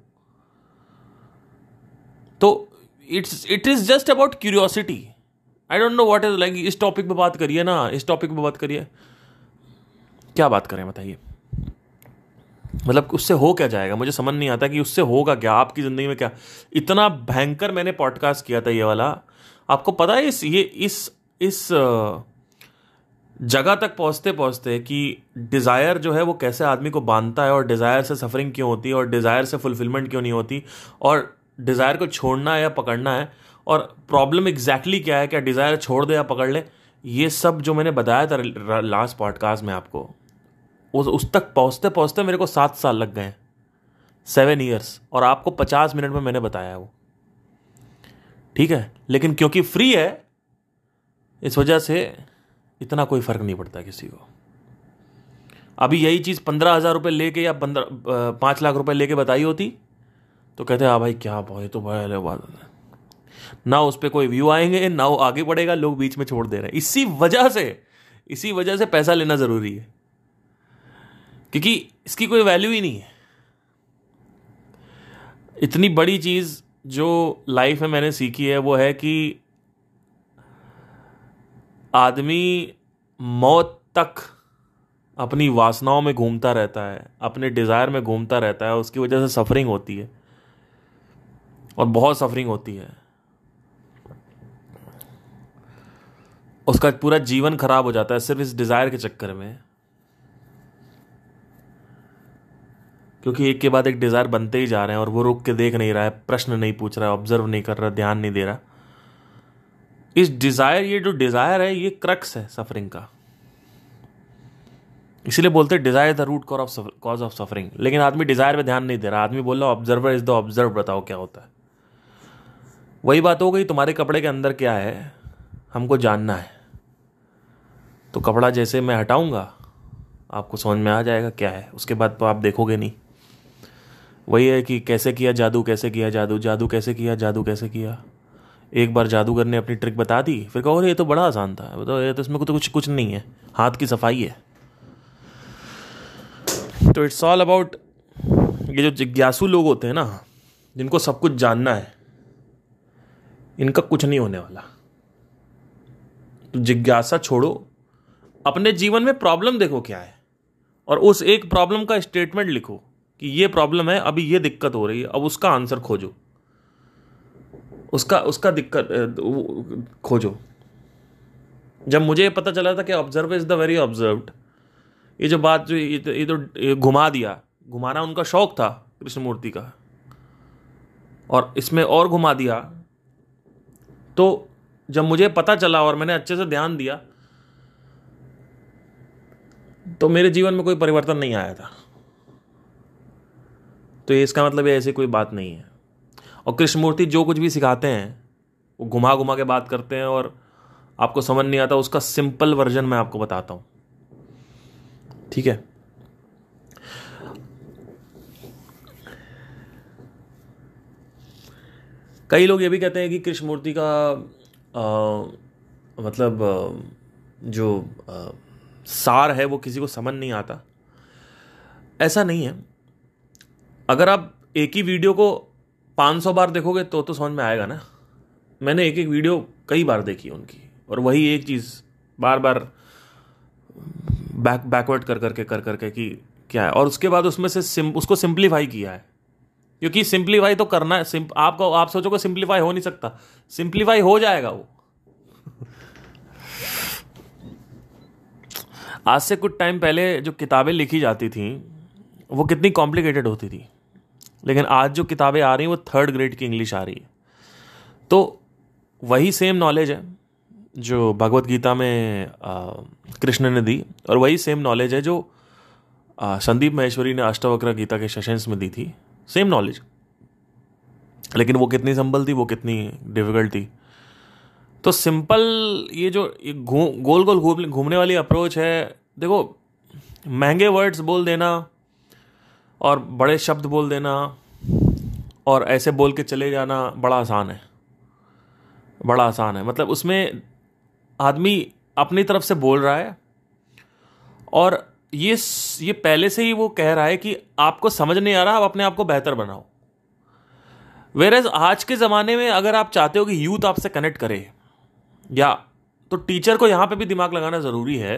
तो it's it is just about curiosity I don't know what is like इस टॉपिक पे बात करिए ना, इस टॉपिक पे बात करिए। क्या बात करें, बताइए। मतलब उससे हो क्या जाएगा? मुझे समझ नहीं आता कि उससे होगा क्या? आपकी ज़िंदगी में क्या? इतना भयंकर मैंने पॉडकास्ट किया था ये वाला। आपको पता है इस, ये, इस इस जगह तक पहुँचते पहुँचते कि डिज़ायर जो है वो कैसे आदमी को बांधता है और डिज़ायर से सफरिंग क्यों होती है और डिज़ायर से फुलफिलमेंट क्यों नहीं होती? और डिज़ायर को छोड़ना है या पकड़ना है? और प्रॉब्लम एग्जैक्टली क्या है? क्या डिज़ायर छोड़ दे या पकड़ ले? ये सब जो मैंने बताया था लास्ट पॉडकास्ट में आपको। उस उस तक पहुँचते पहुँचते मेरे को सात साल लग गए सेवन ईयर्स और आपको पचास मिनट में मैंने बताया है वो। ठीक है? लेकिन क्योंकि फ्री है, इस वजह से इतना कोई फ़र्क नहीं पड़ता किसी को। अभी यही चीज़ पंद्रह हज़ार रुपये लेके या पंद्रह पाँच लाख रुपए लेके बताई होती तो कहते, हैं हाँ भाई, क्या भाई तो भाई बात ना उस पर कोई व्यू आएँगे, ना वो आगे बढ़ेगा, लोग बीच में छोड़ दे रहे हैं। इसी वजह से, इसी वजह से पैसा लेना ज़रूरी है। क्योंकि इसकी कोई वैल्यू ही नहीं है। इतनी बड़ी चीज़ जो लाइफ में मैंने सीखी है, वो है कि आदमी मौत तक अपनी वासनाओं में घूमता रहता है, अपने डिज़ायर में घूमता रहता है, उसकी वजह से सफरिंग होती है। और बहुत सफरिंग होती है। उसका पूरा जीवन खराब हो जाता है सिर्फ़ इस डिज़ायर के चक्कर में। क्योंकि एक के बाद एक डिज़ायर बनते ही जा रहे हैं और वो रुक के देख नहीं रहा है, प्रश्न नहीं पूछ रहा है ऑब्ज़र्व नहीं कर रहा, ध्यान नहीं दे रहा। इस डिज़ायर ये जो डिज़ायर है, ये क्रक्स है सफरिंग का। इसलिए बोलते हैं desire the root cause of cause of suffering लेकिन आदमी डिज़ायर पे ध्यान नहीं दे रहा। आदमी बोल रहा ऑब्जर्वर इज़ द ऑब्ज़र्व बताओ क्या होता है। वही बात हो गई, तुम्हारे कपड़े के अंदर क्या है? हमको जानना है। तो कपड़ा जैसे मैं हटाऊँगा, आपको समझ में आ जाएगा क्या है। उसके बाद तो आप देखोगे नहीं। वही है कि कैसे किया जादू, कैसे किया जादू जादू कैसे किया, जादू कैसे किया। एक बार जादूगर ने अपनी ट्रिक बता दी, फिर कहो ये तो बड़ा आसान था, बताओ, ये तो इसमें तो कुछ कुछ नहीं है, हाथ की सफ़ाई है। तो इट्स ऑल अबाउट ये जो जिज्ञासु लोग होते हैं ना, जिनको सब कुछ जानना है, इनका कुछ नहीं होने वाला। तो जिज्ञासा छोड़ो, अपने जीवन में प्रॉब्लम देखो क्या है, और उस एक प्रॉब्लम का स्टेटमेंट लिखो। कि ये प्रॉब्लम है अभी ये दिक्कत हो रही है अब उसका आंसर खोजो। उसका उसका दिक्कत खोजो। जब मुझे पता चला था कि observe is the very observed ये जो बात जो ये तो, ये तो घुमा दिया। घुमाना उनका शौक था कृष्णमूर्ति का। और इसमें और घुमा दिया। तो जब मुझे पता चला और मैंने अच्छे से ध्यान दिया तो मेरे जीवन में कोई परिवर्तन नहीं आया था। तो ये इसका मतलब ऐसी कोई बात नहीं है। और कृष्णमूर्ति जो कुछ भी सिखाते हैं वो घुमा घुमा के बात करते हैं और आपको समझ नहीं आता उसका सिंपल वर्जन मैं आपको बताता हूँ। ठीक है? कई लोग ये भी कहते हैं कि कृष्णमूर्ति का आ, मतलब जो आ, सार है वो किसी को समझ नहीं आता। ऐसा नहीं है। अगर आप एक ही वीडियो को 500 बार देखोगे तो तो समझ में आएगा ना। मैंने एक एक वीडियो कई बार देखी उनकी। और वही एक चीज़ बार बार बैक बैकवर्ड कर करके कर करके कि क्या है। और उसके बाद उसमें से सिम, उसको सिंप्लीफाई किया है। क्योंकि सिंप्लीफाई तो करना है। सिंप, आपको आप सोचोगे सिंप्लीफाई हो नहीं सकता। सिंप्लीफाई हो जाएगा वो। आज से कुछ टाइम पहले जो किताबें लिखी जाती थी वो कितनी कॉम्प्लिकेटेड होती थी। लेकिन आज जो किताबें आ रही हैं वो थर्ड ग्रेड की इंग्लिश आ रही है। तो वही सेम नॉलेज है जो भगवत गीता में कृष्ण ने दी और वही सेम नॉलेज है जो आ, संदीप महेश्वरी ने अष्टवक्र गीता के सेशंस में दी थी। सेम नॉलेज लेकिन वो कितनी संबल थी वो कितनी डिफ़िकल्ट थी। तो सिंपल ये जो ये गोल गोल घूमने वाली अप्रोच है देखो महँगे वर्ड्स बोल देना और बड़े शब्द बोल देना और ऐसे बोल के चले जाना बड़ा आसान है। बड़ा आसान है। मतलब उसमें आदमी अपनी तरफ़ से बोल रहा है और ये ये पहले से ही वो कह रहा है कि आपको समझ नहीं आ रहा, आप अपने आप को बेहतर बनाओ। वेर एज आज के ज़माने में अगर आप चाहते हो कि यूथ आपसे कनेक्ट करे, या तो टीचर को यहाँ पे भी दिमाग लगाना ज़रूरी है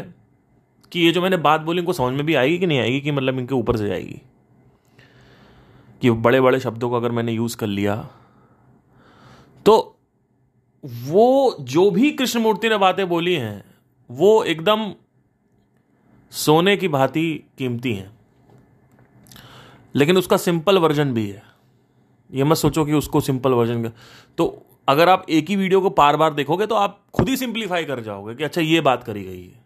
कि ये जो मैंने बात बोली, इनको समझ में भी आएगी कि नहीं आएगी, कि मतलब इनके ऊपर से जाएगी। कि बड़े बड़े शब्दों को अगर मैंने यूज़ कर लिया तो वो जो भी कृष्णमूर्ति ने बातें बोली हैं, वो एकदम सोने की भांति कीमती हैं। लेकिन उसका सिंपल वर्जन भी है। ये मत सोचो कि उसको सिंपल वर्जन का तो अगर आप एक ही वीडियो को बार बार देखोगे तो आप खुद ही सिंप्लीफाई कर जाओगे कि अच्छा ये बात करी गई है।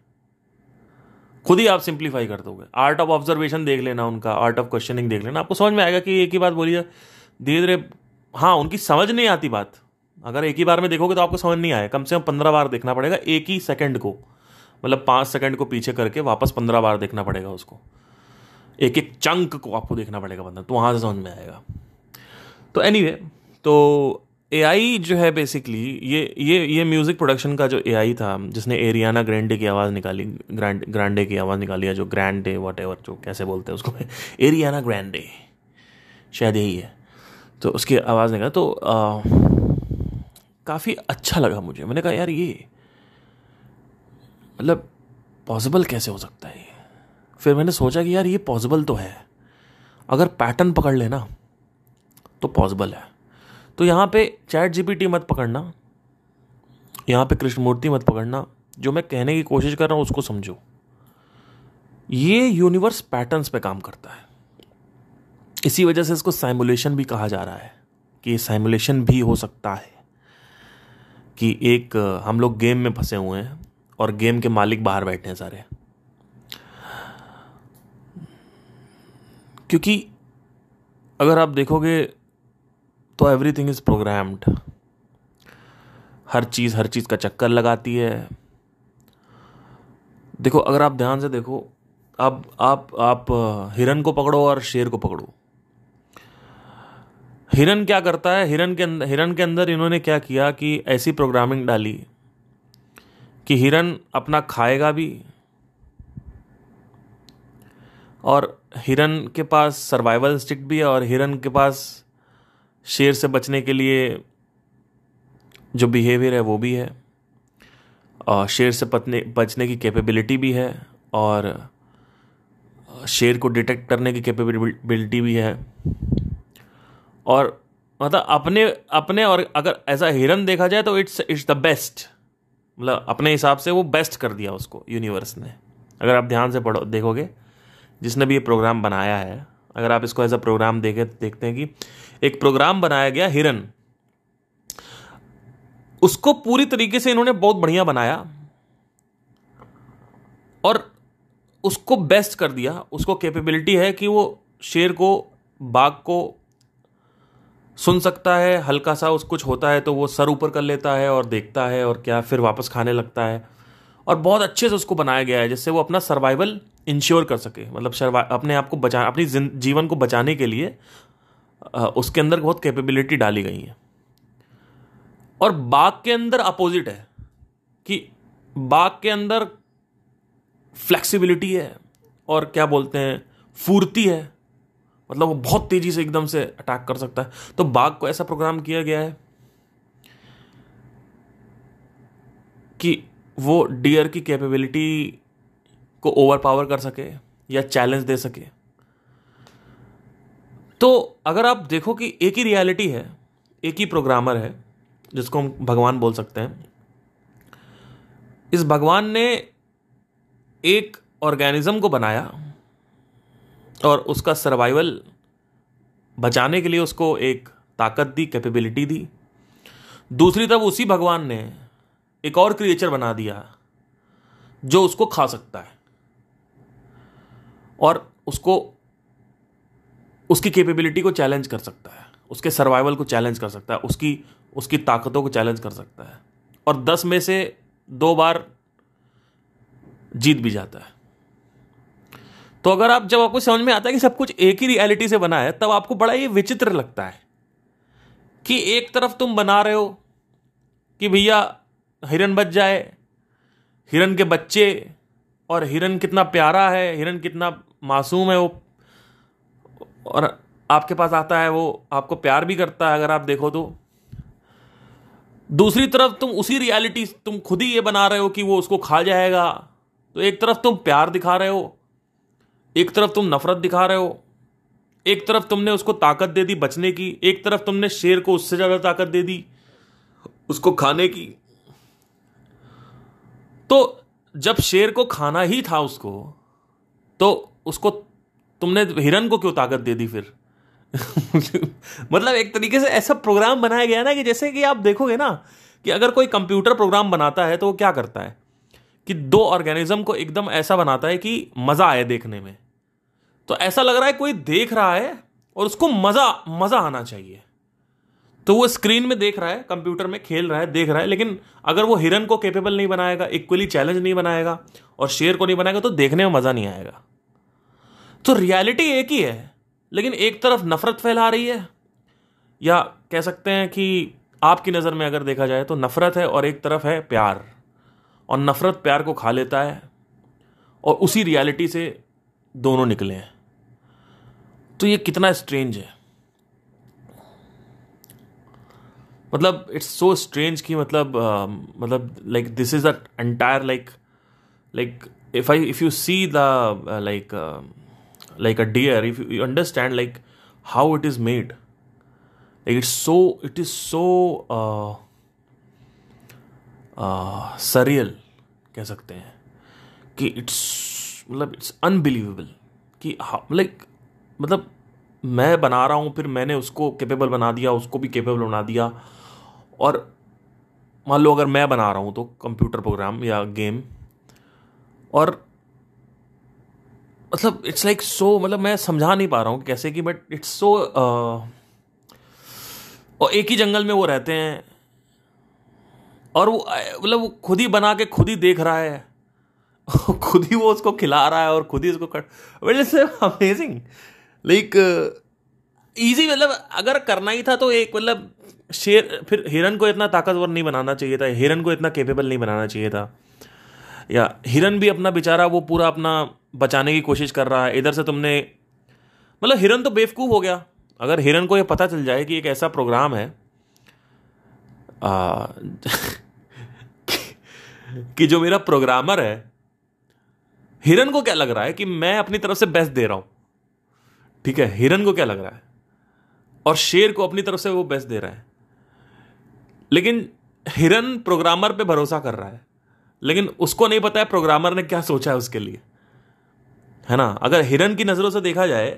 खुद ही आप सिंप्लीफाई कर दोगे। आर्ट ऑफ़ ऑब्जर्वेशन देख लेना उनका आर्ट ऑफ़ क्वेश्चनिंग देख लेना। आपको समझ में आएगा कि एक ही बात बोलिए धीरे धीरे हाँ उनकी समझ नहीं आती बात। अगर एक ही बार में देखोगे तो आपको समझ नहीं आए कम से कम पंद्रह बार देखना पड़ेगा एक ही सेकंड को। मतलब पाँच सेकंड को पीछे करके वापस पंद्रह बार देखना पड़ेगा उसको। एक एक चंक को आपको देखना पड़ेगा बंदा तो वहाँ से समझ में आएगा। तो एनी anyway, तो ए आई जो है बेसिकली ये ये ये म्यूज़िक प्रोडक्शन का जो ए आई था, जिसने एरियाना ग्रैंडे की आवाज़ निकाली ग्रैंड ग्रांडे की आवाज़ निकाली है जो ग्रैंडे वट एवर जो कैसे बोलते हैं उसको एरियाना ग्रैंडे शायद यही है। तो उसकी आवाज़ निकाली। तो काफ़ी अच्छा लगा मुझे। मैंने कहा, यार, ये मतलब पॉसिबल कैसे हो सकता है ये? फिर मैंने सोचा कि, यार, ये पॉसिबल तो है। अगर पैटर्न पकड़ लेना तो पॉसिबल है। तो यहाँ पे चैट जीपीटी मत पकड़ना। यहाँ पे कृष्णमूर्ति मत पकड़ना। जो मैं कहने की कोशिश कर रहा हूँ, उसको समझो। ये यूनिवर्स पैटर्न्स पे काम करता है। इसी वजह से इसको साइमुलेशन भी कहा जा रहा है कि साइमुलेशन भी हो सकता है कि एक, हम लोग गेम में फंसे हुए हैं और गेम के मालिक बाहर बैठे हैं सारे। क्योंकि अगर आप देखोगे तो एवरीथिंग इज़ प्रोग्राम्ड हर चीज़ हर चीज़ का चक्कर लगाती है। देखो, अगर आप ध्यान से देखो, अब, आप आप हिरन को पकड़ो और शेर को पकड़ो। हिरन क्या करता है? हिरन के अंदर हिरन के अंदर इन्होंने क्या किया कि ऐसी प्रोग्रामिंग डाली कि हिरन अपना खाएगा भी और हिरन के पास सर्वाइवल स्टिक भी है और हिरन के पास शेर से बचने के लिए जो बिहेवियर है वो भी है, और शेर से पतने, बचने की कैपेबिलिटी भी है, और शेर को डिटेक्ट करने की कैपेबिलिटी भी है। और मतलब अपने अपने और अगर ऐसा हिरन देखा जाए तो इट्स इट्स द बेस्ट मतलब अपने हिसाब से वो बेस्ट कर दिया उसको यूनिवर्स ने। अगर आप ध्यान से पढ़ो, देखोगे, जिसने भी ये प्रोग्राम बनाया है अगर आप इसको एज अ प्रोग्राम देखे, देखते हैं कि एक प्रोग्राम बनाया गया, हिरन। उसको पूरी तरीके से इन्होंने बहुत बढ़िया बनाया और उसको बेस्ट कर दिया। उसको कैपेबिलिटी है कि वो शेर को, बाघ को सुन सकता है, हल्का सा उस कुछ होता है तो वो सर ऊपर कर लेता है और देखता है और क्या फिर वापस खाने लगता है। और बहुत अच्छे से उसको बनाया गया है, जिससे वो अपना सर्वाइवल इंश्योर कर सके। मतलब अपने आप को बचा, अपनी जीवन को बचाने के लिए उसके अंदर बहुत कैपेबिलिटी डाली गई है। और बाघ के अंदर अपोजिट है कि बाघ के अंदर फ्लेक्सिबिलिटी है और क्या बोलते हैं, फूर्ती है। मतलब वो बहुत तेज़ी से एकदम से अटैक कर सकता है। तो बाघ को ऐसा प्रोग्राम किया गया है कि वो डियर की कैपेबिलिटी को ओवर पावर कर सके या चैलेंज दे सके। तो अगर आप देखो कि एक ही रियलिटी है, एक ही प्रोग्रामर है, जिसको हम भगवान बोल सकते हैं, इस भगवान ने एक ऑर्गेनिज्म को बनाया और उसका सर्वाइवल बचाने के लिए उसको एक ताकत दी कैपेबिलिटी दी। दूसरी तरफ़ उसी भगवान ने एक और क्रिएचर बना दिया, जो उसको खा सकता है। और उसको, उसकी कैपेबिलिटी को चैलेंज कर सकता है, उसके सर्वाइवल को चैलेंज कर सकता है, उसकी उसकी ताकतों को चैलेंज कर सकता है। और दस में से दो बार जीत भी जाता है। तो अगर आप, जब आपको समझ में आता है कि सब कुछ एक ही रियलिटी से बना है, तब आपको बड़ा ये विचित्र लगता है कि एक तरफ़ तुम बना रहे हो कि भैया हिरन बच जाए, हिरन के बच्चे और हिरन कितना प्यारा है, हिरन कितना मासूम है वो। और आपके पास आता है वो, आपको प्यार भी करता है अगर आप देखो तो। दूसरी तरफ़ तुम उसी रियलिटी, तुम खुद ही ये बना रहे हो कि वो उसको खा जाएगा। तो एक तरफ़ तुम प्यार दिखा रहे हो, एक तरफ़ तुम नफरत दिखा रहे हो, एक तरफ़ तुमने उसको ताकत दे दी बचने की, एक तरफ़ तुमने शेर को उससे ज़्यादा ताकत दे दी उसको खाने की। तो जब शेर को खाना ही था उसको तो उसको तुमने हिरन को क्यों ताकत दे दी फिर? मतलब एक तरीके से ऐसा प्रोग्राम बनाया गया ना कि जैसे कि आप देखोगे ना कि अगर कोई कंप्यूटर प्रोग्राम बनाता है तो वो क्या करता है? कि दो ऑर्गेनिज्म को एकदम ऐसा बनाता है कि मज़ा आए देखने में। तो ऐसा लग रहा है कोई देख रहा है और उसको मज़ा मज़ा आना चाहिए। तो वो स्क्रीन में देख रहा है, कंप्यूटर में खेल रहा है, देख रहा है, लेकिन अगर वो हिरन को केपेबल नहीं बनाएगा इक्वली चैलेंज नहीं बनाएगा और शेर को नहीं बनाएगा तो देखने में मज़ा नहीं आएगा। तो रियलिटी एक ही है लेकिन एक तरफ़ नफरत फैला रही है या कह सकते हैं कि आपकी नज़र में अगर देखा जाए तो नफरत है और एक तरफ़ है प्यार और नफरत प्यार को खा लेता है और उसी रियलिटी से दोनों निकले हैं। तो ये कितना स्ट्रेंज है। मतलब इट्स सो स्ट्रेंज कि मतलब uh, मतलब like this is a entire like like if I if you see the like like a deer if you understand like how it is made. Like it's so it is so uh, uh, surreal कह सकते हैं कि it's मतलब it's unbelievable कि like मतलब मैं बना रहा हूँ फिर मैंने उसको कैपेबल बना दिया उसको भी कैपेबल बना दिया। और मान लो अगर मैं बना रहा हूँ तो कंप्यूटर प्रोग्राम या गेम और मतलब इट्स लाइक सो मतलब मैं समझा नहीं पा रहा हूँ कैसे कि बट इट्स सो और एक ही जंगल में वो रहते हैं। और वो मतलब वो खुद ही बना के खुद ही देख रहा है। खुद ही वो उसको खिला रहा है और खुद ही उसको cut well it's amazing like easy मतलब अगर करना ही था तो एक मतलब शेर, फिर हिरन को इतना ताकतवर नहीं बनाना चाहिए था, हिरन को इतना केपेबल नहीं बनाना चाहिए था। या हिरन भी अपना बेचारा, वो पूरा अपना बचाने की कोशिश कर रहा है इधर से तुमने मतलब हिरन तो बेवकूफ़ हो गया। अगर हिरन को ये पता चल जाए कि एक ऐसा प्रोग्राम है आ, कि जो मेरा प्रोग्रामर है हिरन को क्या लग रहा है कि मैं अपनी तरफ़ से बेस्ट दे रहा हूँ? ठीक है हिरन को क्या लग रहा है? और शेर को अपनी तरफ़ से वो बेस्ट दे रहा है। लेकिन हिरन प्रोग्रामर पे भरोसा कर रहा है लेकिन उसको नहीं पता है प्रोग्रामर ने क्या सोचा है उसके लिए। है ना? अगर हिरन की नज़रों से देखा जाए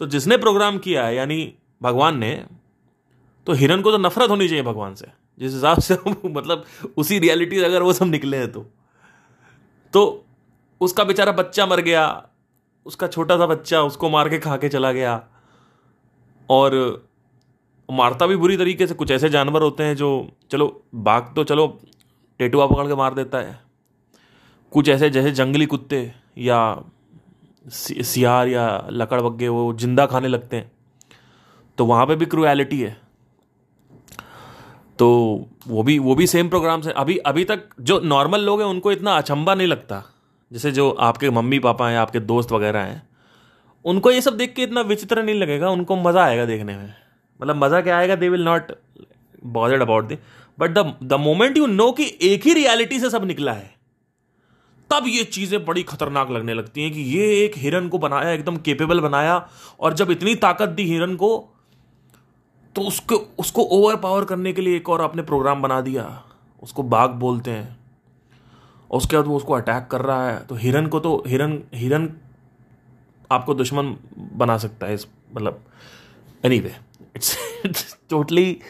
तो जिसने प्रोग्राम किया है, यानी भगवान ने तो हिरन को तो नफरत होनी चाहिए भगवान से। जिस हिसाब से मतलब उसी रियलिटी अगर वो सब निकले हैं तो। तो उसका बेचारा बच्चा मर गया, उसका छोटा सा बच्चा उसको मार के खा के चला गया, और मारता भी बुरी तरीके से। कुछ ऐसे जानवर होते हैं जो, चलो, बाघ तो चलो, टेटुआ पकड़ के मार देता है। कुछ ऐसे जैसे जंगली कुत्ते या सियार या लकड़ वग्गे वो ज़िंदा खाने लगते हैं। तो वहाँ पे भी क्रुएलिटी है। तो वो भी वो भी सेम प्रोग्राम्स से अभी अभी तक जो नॉर्मल लोग हैं, उनको इतना अचंबा नहीं लगता। जैसे जो आपके मम्मी पापा हैं, आपके दोस्त वगैरह हैं, उनको ये सब देख के इतना विचित्र नहीं लगेगा, उनको मज़ा आएगा देखने में। मतलब मज़ा क्या आएगा? They will not bothered about the but the moment you know कि एक ही रियलिटी से सब निकला है तब ये चीज़ें बड़ी खतरनाक लगने लगती हैं कि ये एक हिरन को बनाया, एकदम केपेबल बनाया, और जब इतनी ताकत दी हिरन को तो उसको उसको ओवर पावर करने के लिए एक और आपने प्रोग्राम बना दिया। उसको बाघ बोलते हैं। और उसके बाद वो उसको अटैक कर रहा है। तो हिरन को तो हिरन हिरन आपको दुश्मन बना सकता है इस मतलब anyway it's totally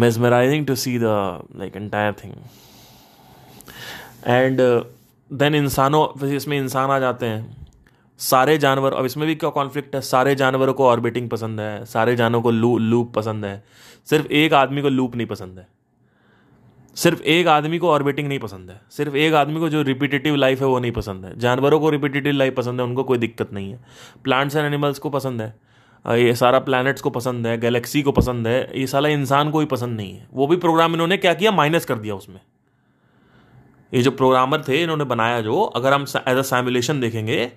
mesmerizing to see the, like, entire thing and then uh, इंसानों इसमें इंसान आ जाते हैं। सारे जानवर अब इसमें भी क्या कॉन्फ्लिक्ट है? सारे जानवरों को ऑर्बिटिंग पसंद है। सारे जानवरों को लू लूप पसंद है। सिर्फ़ एक आदमी को लूप नहीं पसंद है। सिर्फ़ एक आदमी को ऑर्बिटिंग नहीं पसंद है। सिर्फ़ एक आदमी को जो रिपीटेटिव लाइफ है वो नहीं पसंद है। जानवरों को रिपीटेटिव लाइफ पसंद है उनको कोई दिक्कत नहीं है। प्लांट्स एंड एनिमल्स को पसंद है। ये सारा प्लैनेट्स को पसंद है। गैलेक्सी को पसंद है। ये सारा इंसान को ही पसंद नहीं है। वो भी प्रोग्राम इन्होंने क्या किया? माइनस कर दिया उसमें। ये जो प्रोग्रामर थे, इन्होंने बनाया जो, अगर हम एज अ सैमुलेशन देखेंगे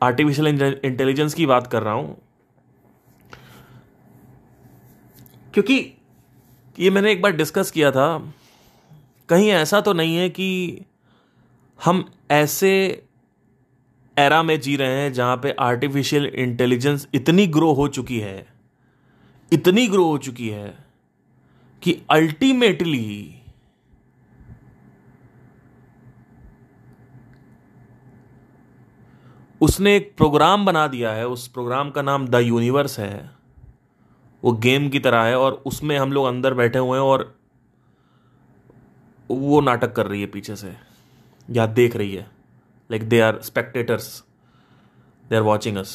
आर्टिफिशियल इंटेलिजेंस की बात कर रहा हूँ, क्योंकि ये मैंने एक बार डिस्कस किया था, कहीं ऐसा तो नहीं है कि हम ऐसे एरा में जी रहे हैं जहाँ पे आर्टिफिशियल इंटेलिजेंस इतनी ग्रो हो चुकी है, इतनी ग्रो हो चुकी है, कि अल्टीमेटली उसने एक प्रोग्राम बना दिया है, उस प्रोग्राम का नाम द यूनिवर्स है। वो गेम की तरह है और उसमें हम लोग अंदर बैठे हुए हैं और वो नाटक कर रही है पीछे से, या देख रही है। Like they are spectators they are watching us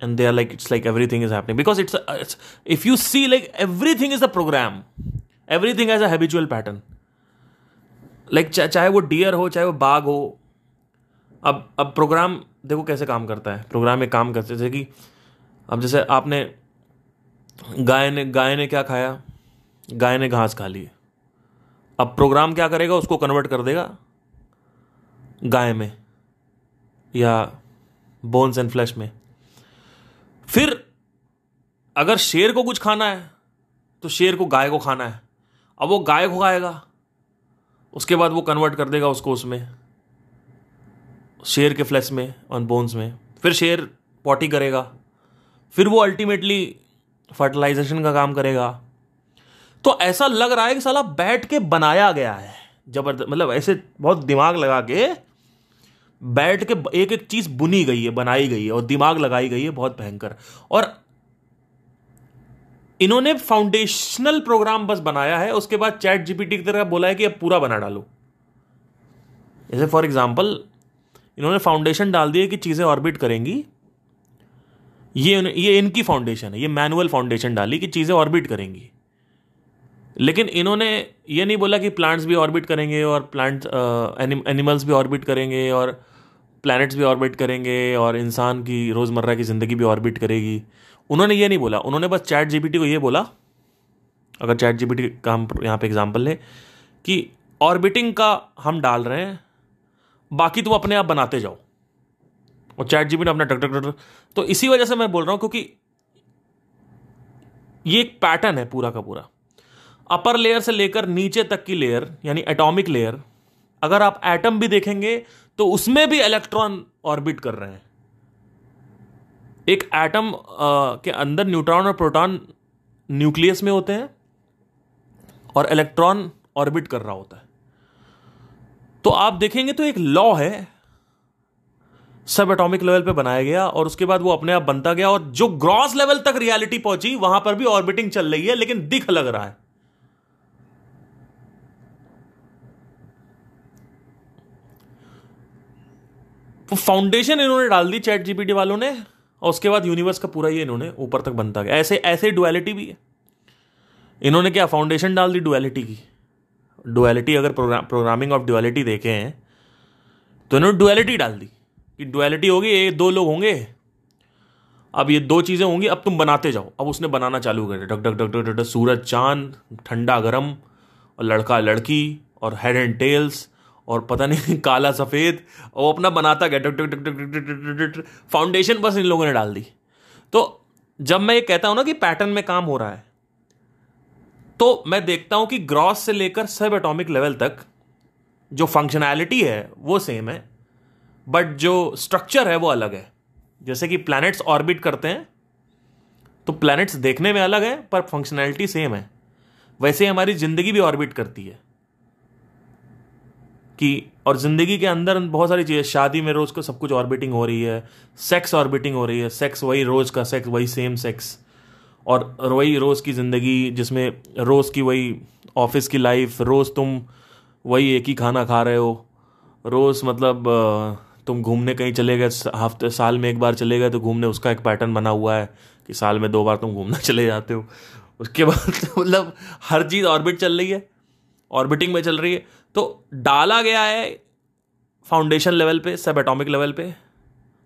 and they are like it's like everything is happening because it's if you see like everything is a program everything as a habitual pattern like चाहे वो dear हो, चाहे वो बाघ हो, अब अब programme देखो कैसे काम करता है प्रोग्राम एक काम करते जैसे कि, अब जैसे आपने गाय ने गाय ने क्या खाया? गाय ने घास खा ली। अब प्रोग्राम क्या करेगा? उसको कन्वर्ट कर देगा। गाय में या बोन्स एंड फ्लैश में। फिर अगर शेर को कुछ खाना है तो शेर को गाय को खाना है। अब वो गाय को खाएगा, उसके बाद वो कन्वर्ट कर देगा उसको उसमें। शेर के फ्लैश में ऑन बोन्स में। फिर शेर पॉटी करेगा। फिर वो अल्टीमेटली फर्टिलाइजेशन का काम करेगा। तो ऐसा लग रहा है कि साला बैठ के बनाया गया है। ज़बरदस्त मतलब ऐसे बहुत दिमाग लगा के बैठ के एक एक चीज़ बुनी गई है, बनाई गई है और दिमाग लगाई गई है, बहुत भयंकर। और इन्होंने फाउंडेशनल प्रोग्राम बस बनाया है। उसके बाद चैट जीपीटी की तरह बोला है कि अब पूरा बना डालो। जैसे फॉर एग्ज़ाम्पल इन्होंने फाउंडेशन डाल दिया कि चीज़ें ऑर्बिट करेंगी। ये ये इनकी फाउंडेशन है, ये मैनुअल फाउंडेशन डाली कि चीज़ें ऑर्बिट करेंगी। लेकिन इन्होंने ये नहीं बोला कि प्लांट्स भी ऑर्बिट करेंगे और प्लांट एनिमल्स भी ऑर्बिट करेंगे और प्लैनेट्स भी ऑर्बिट करेंगे और इंसान की रोज़मर्रा की ज़िंदगी भी ऑर्बिट करेगी। उन्होंने ये नहीं बोला। उन्होंने बस चैट जीपीटी को ये बोला, अगर चैट जीपीटी का हम यहाँ पे एग्जांपल ले, कि ऑर्बिटिंग का हम डाल रहे हैं बाकी तुम अपने आप बनाते जाओ। और चैट जीपीटी अपना टक टक टक तो इसी वजह से मैं बोल रहा हूँ, क्योंकि ये एक पैटर्न है पूरा का पूरा। अपर लेयर से लेकर नीचे तक की लेयर यानी एटॉमिक लेयर अगर आप एटम भी देखेंगे तो उसमें भी इलेक्ट्रॉन ऑर्बिट कर रहे हैं। एक एटम के अंदर न्यूट्रॉन और प्रोटॉन न्यूक्लियस में होते हैं, और इलेक्ट्रॉन ऑर्बिट कर रहा होता है। तो आप देखेंगे तो एक लॉ है। सब एटॉमिक लेवल पे बनाया गया और उसके बाद वो अपने आप बनता गया और जो ग्रॉस लेवल तक रियलिटी पहुँची, वहाँ पर भी ऑर्बिटिंग चल रही है, लेकिन दिख लग रहा है। वो फाउंडेशन इन्होंने डाल दी चैट जीपीटी वालों ने और उसके बाद यूनिवर्स का पूरा ये इन्होंने ऊपर तक बनता गया। ऐसे ऐसे डुअलिटी भी है। इन्होंने क्या फाउंडेशन डाल दी डुअलिटी की। डुअलिटी अगर प्रोग्राम प्रोग्रामिंग ऑफ़ डुअलिटी देखे हैं तो इन्होंने डुअलिटी डाल दी कि डुअलिटी होगी ये दो लोग होंगे अब ये दो चीज़ें होंगी अब तुम बनाते जाओ अब उसने बनाना चालू कर दिया डक डक डक डक सूरज चाँद ठंडा गरम और लड़का लड़की और हेड एंड टेल्स और पता नहीं काला सफ़ेद वो अपना बनाता गया टक टक टक टक फाउंडेशन बस इन लोगों ने डाल दी तो जब मैं ये कहता हूँ ना कि पैटर्न में काम हो रहा है तो मैं देखता हूँ कि ग्रॉस से लेकर सब एटॉमिक लेवल तक जो फंक्शनैलिटी है, वो सेम है बट जो स्ट्रक्चर है, वो अलग है। जैसे कि प्लैनेट्स ऑर्बिट करते हैं तो प्लैनेट्स देखने में अलग है, पर फंक्शनैलिटी सेम है। वैसे ही हमारी ज़िंदगी भी ऑर्बिट करती है। कि, और ज़िंदगी के अंदर बहुत सारी चीज़ें, शादी में रोज़ को सब कुछ ऑर्बिटिंग हो रही है सेक्स ऑर्बिटिंग हो रही है सेक्स वही रोज़ का सेक्स वही सेम सेक्स और वही रोज़ की ज़िंदगी जिसमें रोज़ की वही ऑफ़िस की लाइफ रोज़ तुम वही एक ही खाना खा रहे हो, रोज़ मतलब तुम घूमने कहीं चले गए हफ़्ते, साल में एक बार चले गए तो घूमने उसका एक पैटर्न बना हुआ है कि साल में दो बार तुम घूमना चले जाते हो। उसके बाद मतलब हर चीज़ ऑर्बिट चल रही है ऑर्बिटिंग में चल रही है। तो डाला गया है फाउंडेशन लेवल पे सब एटॉमिक लेवल पे,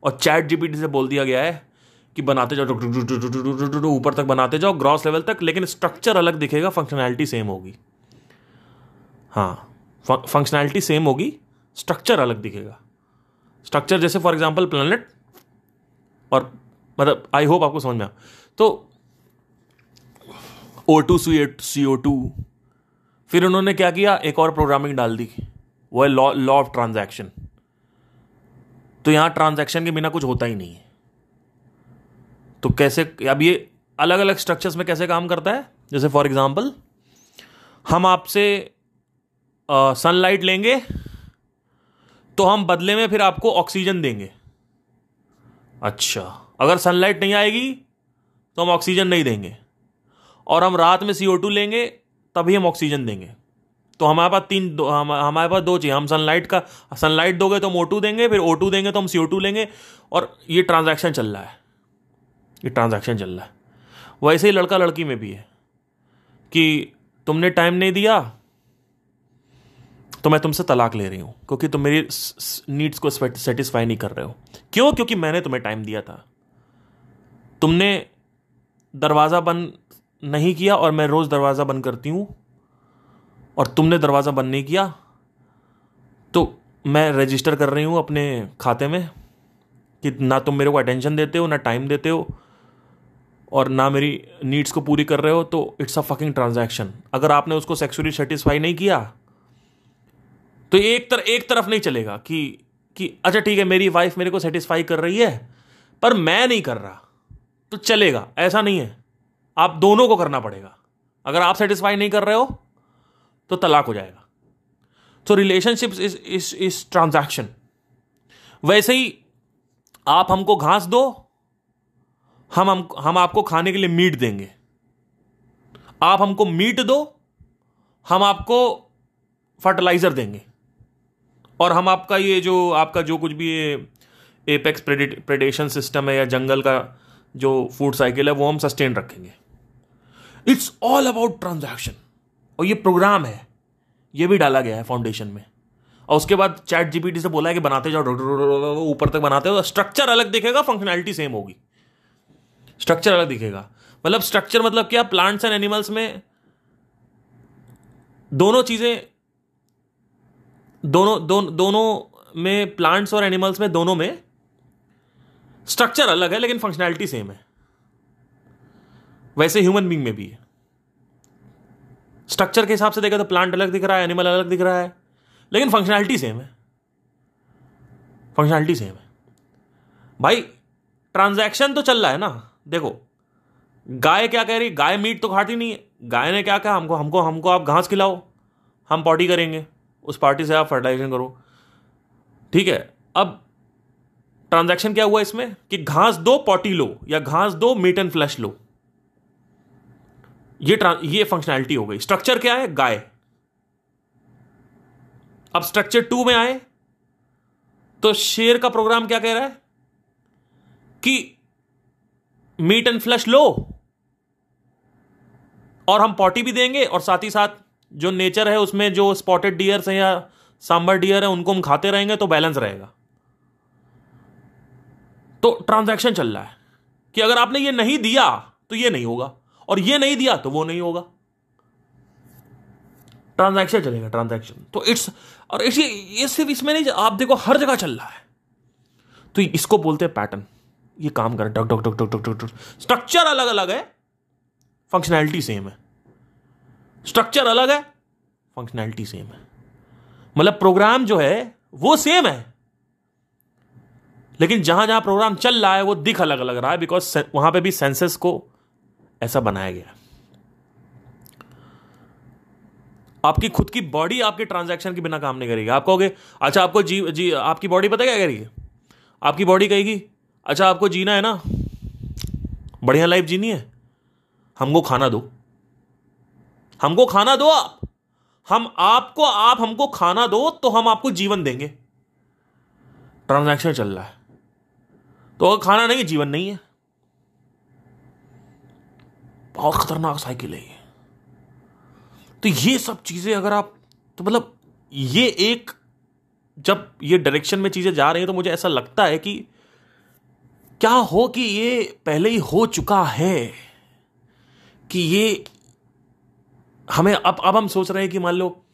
और चैट जीपीटी से बोल दिया गया है कि बनाते जाओ ऊपर तक बनाते जाओ ग्रॉस लेवल तक, लेकिन स्ट्रक्चर अलग दिखेगा फंक्शनैलिटी सेम होगी। हाँ फंक्शनैलिटी सेम होगी स्ट्रक्चर अलग दिखेगा। स्ट्रक्चर जैसे फॉर एग्ज़ाम्पल प्लानट और मतलब आई होप आपको समझ में आ तो ओ टू सी सी ओ टू फिर उन्होंने क्या किया? एक और प्रोग्रामिंग डाल दी, वो है लॉ लॉ ऑफ़ ट्रांजैक्शन तो यहाँ ट्रांजैक्शन के बिना कुछ होता ही नहीं है। तो कैसे अब ये अलग अलग स्ट्रक्चर्स में कैसे काम करता है? जैसे फॉर एग्ज़ाम्पल हम आपसे सनलाइट लेंगे तो हम बदले में फिर आपको ऑक्सीजन देंगे। अच्छा अगर सनलाइट नहीं आएगी तो हम ऑक्सीजन नहीं देंगे। और हम रात में टू लेंगे तभी हम ऑक्सीजन देंगे। तो हमारे पास तीन दो हम, हमारे पास दो चाहिए। हम सनलाइट का सनलाइट दोगे तो हम ओ देंगे फिर ओ देंगे तो हम सी लेंगे। और ये ट्रांजैक्शन चल रहा है। ये ट्रांजैक्शन चल रहा है। वैसे ही लड़का लड़की में भी है कि तुमने टाइम नहीं दिया तो मैं तुमसे तलाक ले रही हूँ, क्योंकि तुम मेरी नीड्स को सेटिस्फाई नहीं कर रहे हो। क्यों? क्योंकि मैंने तुम्हें टाइम दिया था। तुमने दरवाज़ा बंद नहीं किया और मैं रोज़ दरवाज़ा बंद करती हूँ, और तुमने दरवाज़ा बंद नहीं किया तो मैं रजिस्टर कर रही हूँ अपने खाते में कि ना तुम मेरे को अटेंशन देते हो, ना टाइम देते हो और ना मेरी नीड्स को पूरी कर रहे हो तो इट्स अ फकिंग ट्रांजैक्शन अगर आपने उसको सेक्सुअली सेटिस्फाई नहीं किया तो एक तर, एक तरफ़ नहीं चलेगा कि कि अच्छा ठीक है, मेरी वाइफ मेरे को सेटिस्फाई कर रही है, पर मैं नहीं कर रहा तो चलेगा, ऐसा नहीं है। आप दोनों को करना पड़ेगा। अगर आप सेटिस्फाई नहीं कर रहे हो तो तलाक हो जाएगा। तो रिलेशनशिप इज़ इज़ ट्रांजैक्शन वैसे ही आप हमको घास दो हम हम हम आपको खाने के लिए मीट देंगे। आप हमको मीट दो, हम आपको फर्टिलाइज़र देंगे। और हम आपका ये जो, आपका जो कुछ भी ये एपेक्स प्रेडेशन सिस्टम है या जंगल का जो फ़ूड साइकिल है, वो हम सस्टेन रखेंगे। इट्स ऑल अबाउट ट्रांजैक्शन और ये प्रोग्राम है। ये भी डाला गया है फाउंडेशन में। और उसके बाद चैट जीपीटी से बोला है कि बनाते जाओ ऊपर तक बनाते हो स्ट्रक्चर अलग देखेगा फंक्शनैलिटी सेम होगी। स्ट्रक्चर अलग दिखेगा। मतलब स्ट्रक्चर मतलब क्या? प्लांट्स एंड एनिमल्स में दोनों चीज़ें, दोनों दोनों दोनों में प्लांट्स और एनिमल्स में दोनों में स्ट्रक्चर अलग है, लेकिन फंक्शनैलिटी सेम है। वैसे ह्यूमन बींग में भी है। स्ट्रक्चर के हिसाब से देखा तो प्लांट अलग दिख रहा है एनिमल अलग दिख रहा है, लेकिन फंक्शनैलिटी सेम है। फंक्शनैलिटी सेम है। भाई ट्रांजैक्शन तो चल रहा है ना। देखो, गाय क्या कह रही? गाय मीट तो खाती नहीं है। गाय ने क्या कहा? हमको हमको हमको आप घास खिलाओ, हम पॉटी करेंगे। उस पार्टी से आप फर्टिलाइजेशन करो। ठीक है, अब ट्रांजैक्शन क्या हुआ इसमें? कि घास दो पॉटी लो, या घास दो मीट एंड फ्लैश लो। ये ये फंक्शनैलिटी हो गई। स्ट्रक्चर क्या है? गाय। अब स्ट्रक्चर टू में आए तो शेर का प्रोग्राम क्या कह रहा है? कि मीट एंड फ्लश लो। और हम पॉटी भी देंगे, और साथ ही साथ जो नेचर है, उसमें जो स्पॉटेड डियर्स हैं या सांबर डियर है, उनको हम खाते रहेंगे तो बैलेंस रहेगा। तो ट्रांजैक्शन चल रहा है कि अगर आपने ये नहीं दिया तो ये नहीं होगा, और ये नहीं दिया तो वो नहीं होगा। ट्रांजैक्शन चलेगा ट्रांजैक्शन तो इट्स और इस ये सिर्फ़ इसमें नहीं, आप देखो, हर जगह चल रहा है। तो इसको बोलते हैं पैटर्न ये काम कर, duck duck duck duck duck structure अलग अलग है। फंक्शनैलिटी सेम है। स्ट्रक्चर अलग है फंक्शनैलिटी सेम है। मतलब प्रोग्राम जो है, वो सेम है। लेकिन जहाँ जहाँ प्रोग्राम चल रहा है, वो दिख अलग अलग रहा है बिकॉज़ वहाँ पे भी सेंसेस को ऐसा बनाया गया आपकी खुद की बॉडी आपके ट्रांजैक्शन के बिना काम नहीं करेगी। आप कहोगे अच्छा आपको जी जी आपकी बॉडी पता क्या करेगी आपकी बॉडी कहेगी अच्छा आपको जीना है ना? बढ़िया लाइफ जीनी है। हमको खाना दो। हमको खाना दो आप। हम आपको, आप हमको खाना दो तो हम आपको जीवन देंगे। ट्रांजैक्शन चल रहा है। तो अगर खाना नहीं, जीवन नहीं है। बहुत खतरनाक साइकिल है ये। तो ये सब चीज़ें अगर आप तो मतलब ये एक, जब ये डायरेक्शन में चीज़ें जा रही हैं तो मुझे ऐसा लगता है कि क्या हो कि ये पहले ही हो चुका है कि ये हमें अब अब हम सोच रहे हैं कि मान लो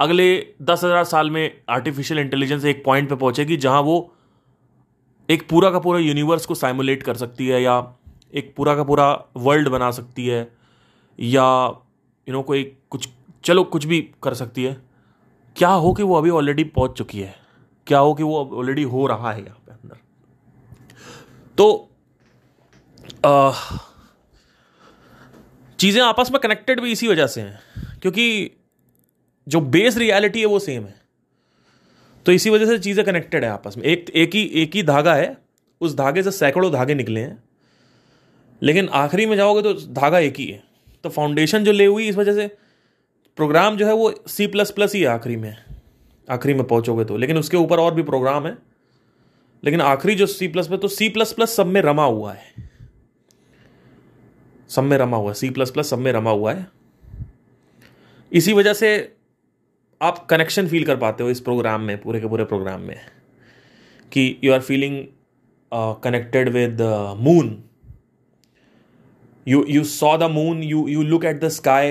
अगले दस हज़ार साल में आर्टिफिशियल इंटेलिजेंस एक पॉइंट पे पहुंचेगी जहाँ वो एक पूरा का पूरा यूनिवर्स को साइमुलेट कर सकती है या एक पूरा का पूरा वर्ल्ड बना सकती है या यू नो कोई कुछ, चलो कुछ भी कर सकती है। क्या हो कि वो अभी ऑलरेडी पहुँच चुकी है? क्या हो कि वो ऑलरेडी हो रहा है अंदर तो चीज़ें आपस में कनेक्टेड भी इसी वजह से हैं, क्योंकि जो बेस रियलिटी है वो सेम है। तो इसी वजह से चीज़ें कनेक्टेड है आपस में। एक एक ही एक ही धागा है, उस धागे से सैकड़ों धागे निकले हैं, लेकिन आखिरी में जाओगे तो धागा एक ही है। तो फाउंडेशन जो ले हुई इस वजह से प्रोग्राम जो है वो सी प्लस प्लस ही है आखिरी में आखिरी में पहुंचोगे तो। लेकिन उसके ऊपर और भी प्रोग्राम है लेकिन आखिरी जो सी प्लस में तो सी प्लस प्लस सब में रमा हुआ है। सब में रमा हुआ है। सी प्लस प्लस सब में रमा हुआ है। इसी वजह से आप कनेक्शन फील कर पाते हो इस प्रोग्राम में, पूरे के पूरे प्रोग्राम में, कि you are feeling connected with moon you you saw the moon, you you look at the sky,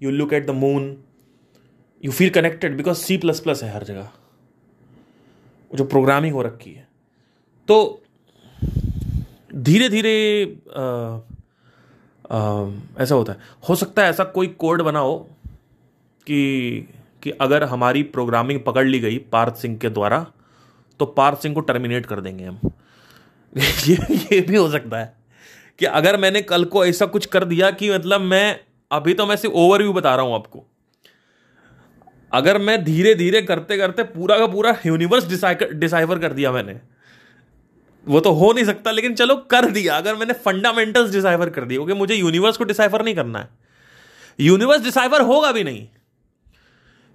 you look at the moon, you feel connected because C plus plus है हर जगह। जो प्रोग्रामिंग हो रखी है। तो धीरे धीरे ऐसा होता है। हो सकता है ऐसा कोई कोड बनाओ कि कि अगर हमारी प्रोग्रामिंग पकड़ ली गई पार्थ सिंह के द्वारा तो पार्थ सिंह को टर्मिनेट कर देंगे हम। ये ये भी हो सकता है कि अगर मैंने कल को ऐसा कुछ कर दिया कि मतलब मैं, अभी तो मैं सिर्फ़ ओवरव्यू बता रहा हूँ आपको। अगर मैं धीरे धीरे करते करते पूरा का पूरा यूनिवर्स डिसाइफर कर दिया मैंने वो तो हो नहीं सकता, लेकिन चलो कर दिया। अगर मैंने फंडामेंटल्स डिसाइफर कर दिया क्योंकि मुझे यूनिवर्स को डिसाइफर नहीं करना है। यूनिवर्स डिसाइफर होगा भी नहीं।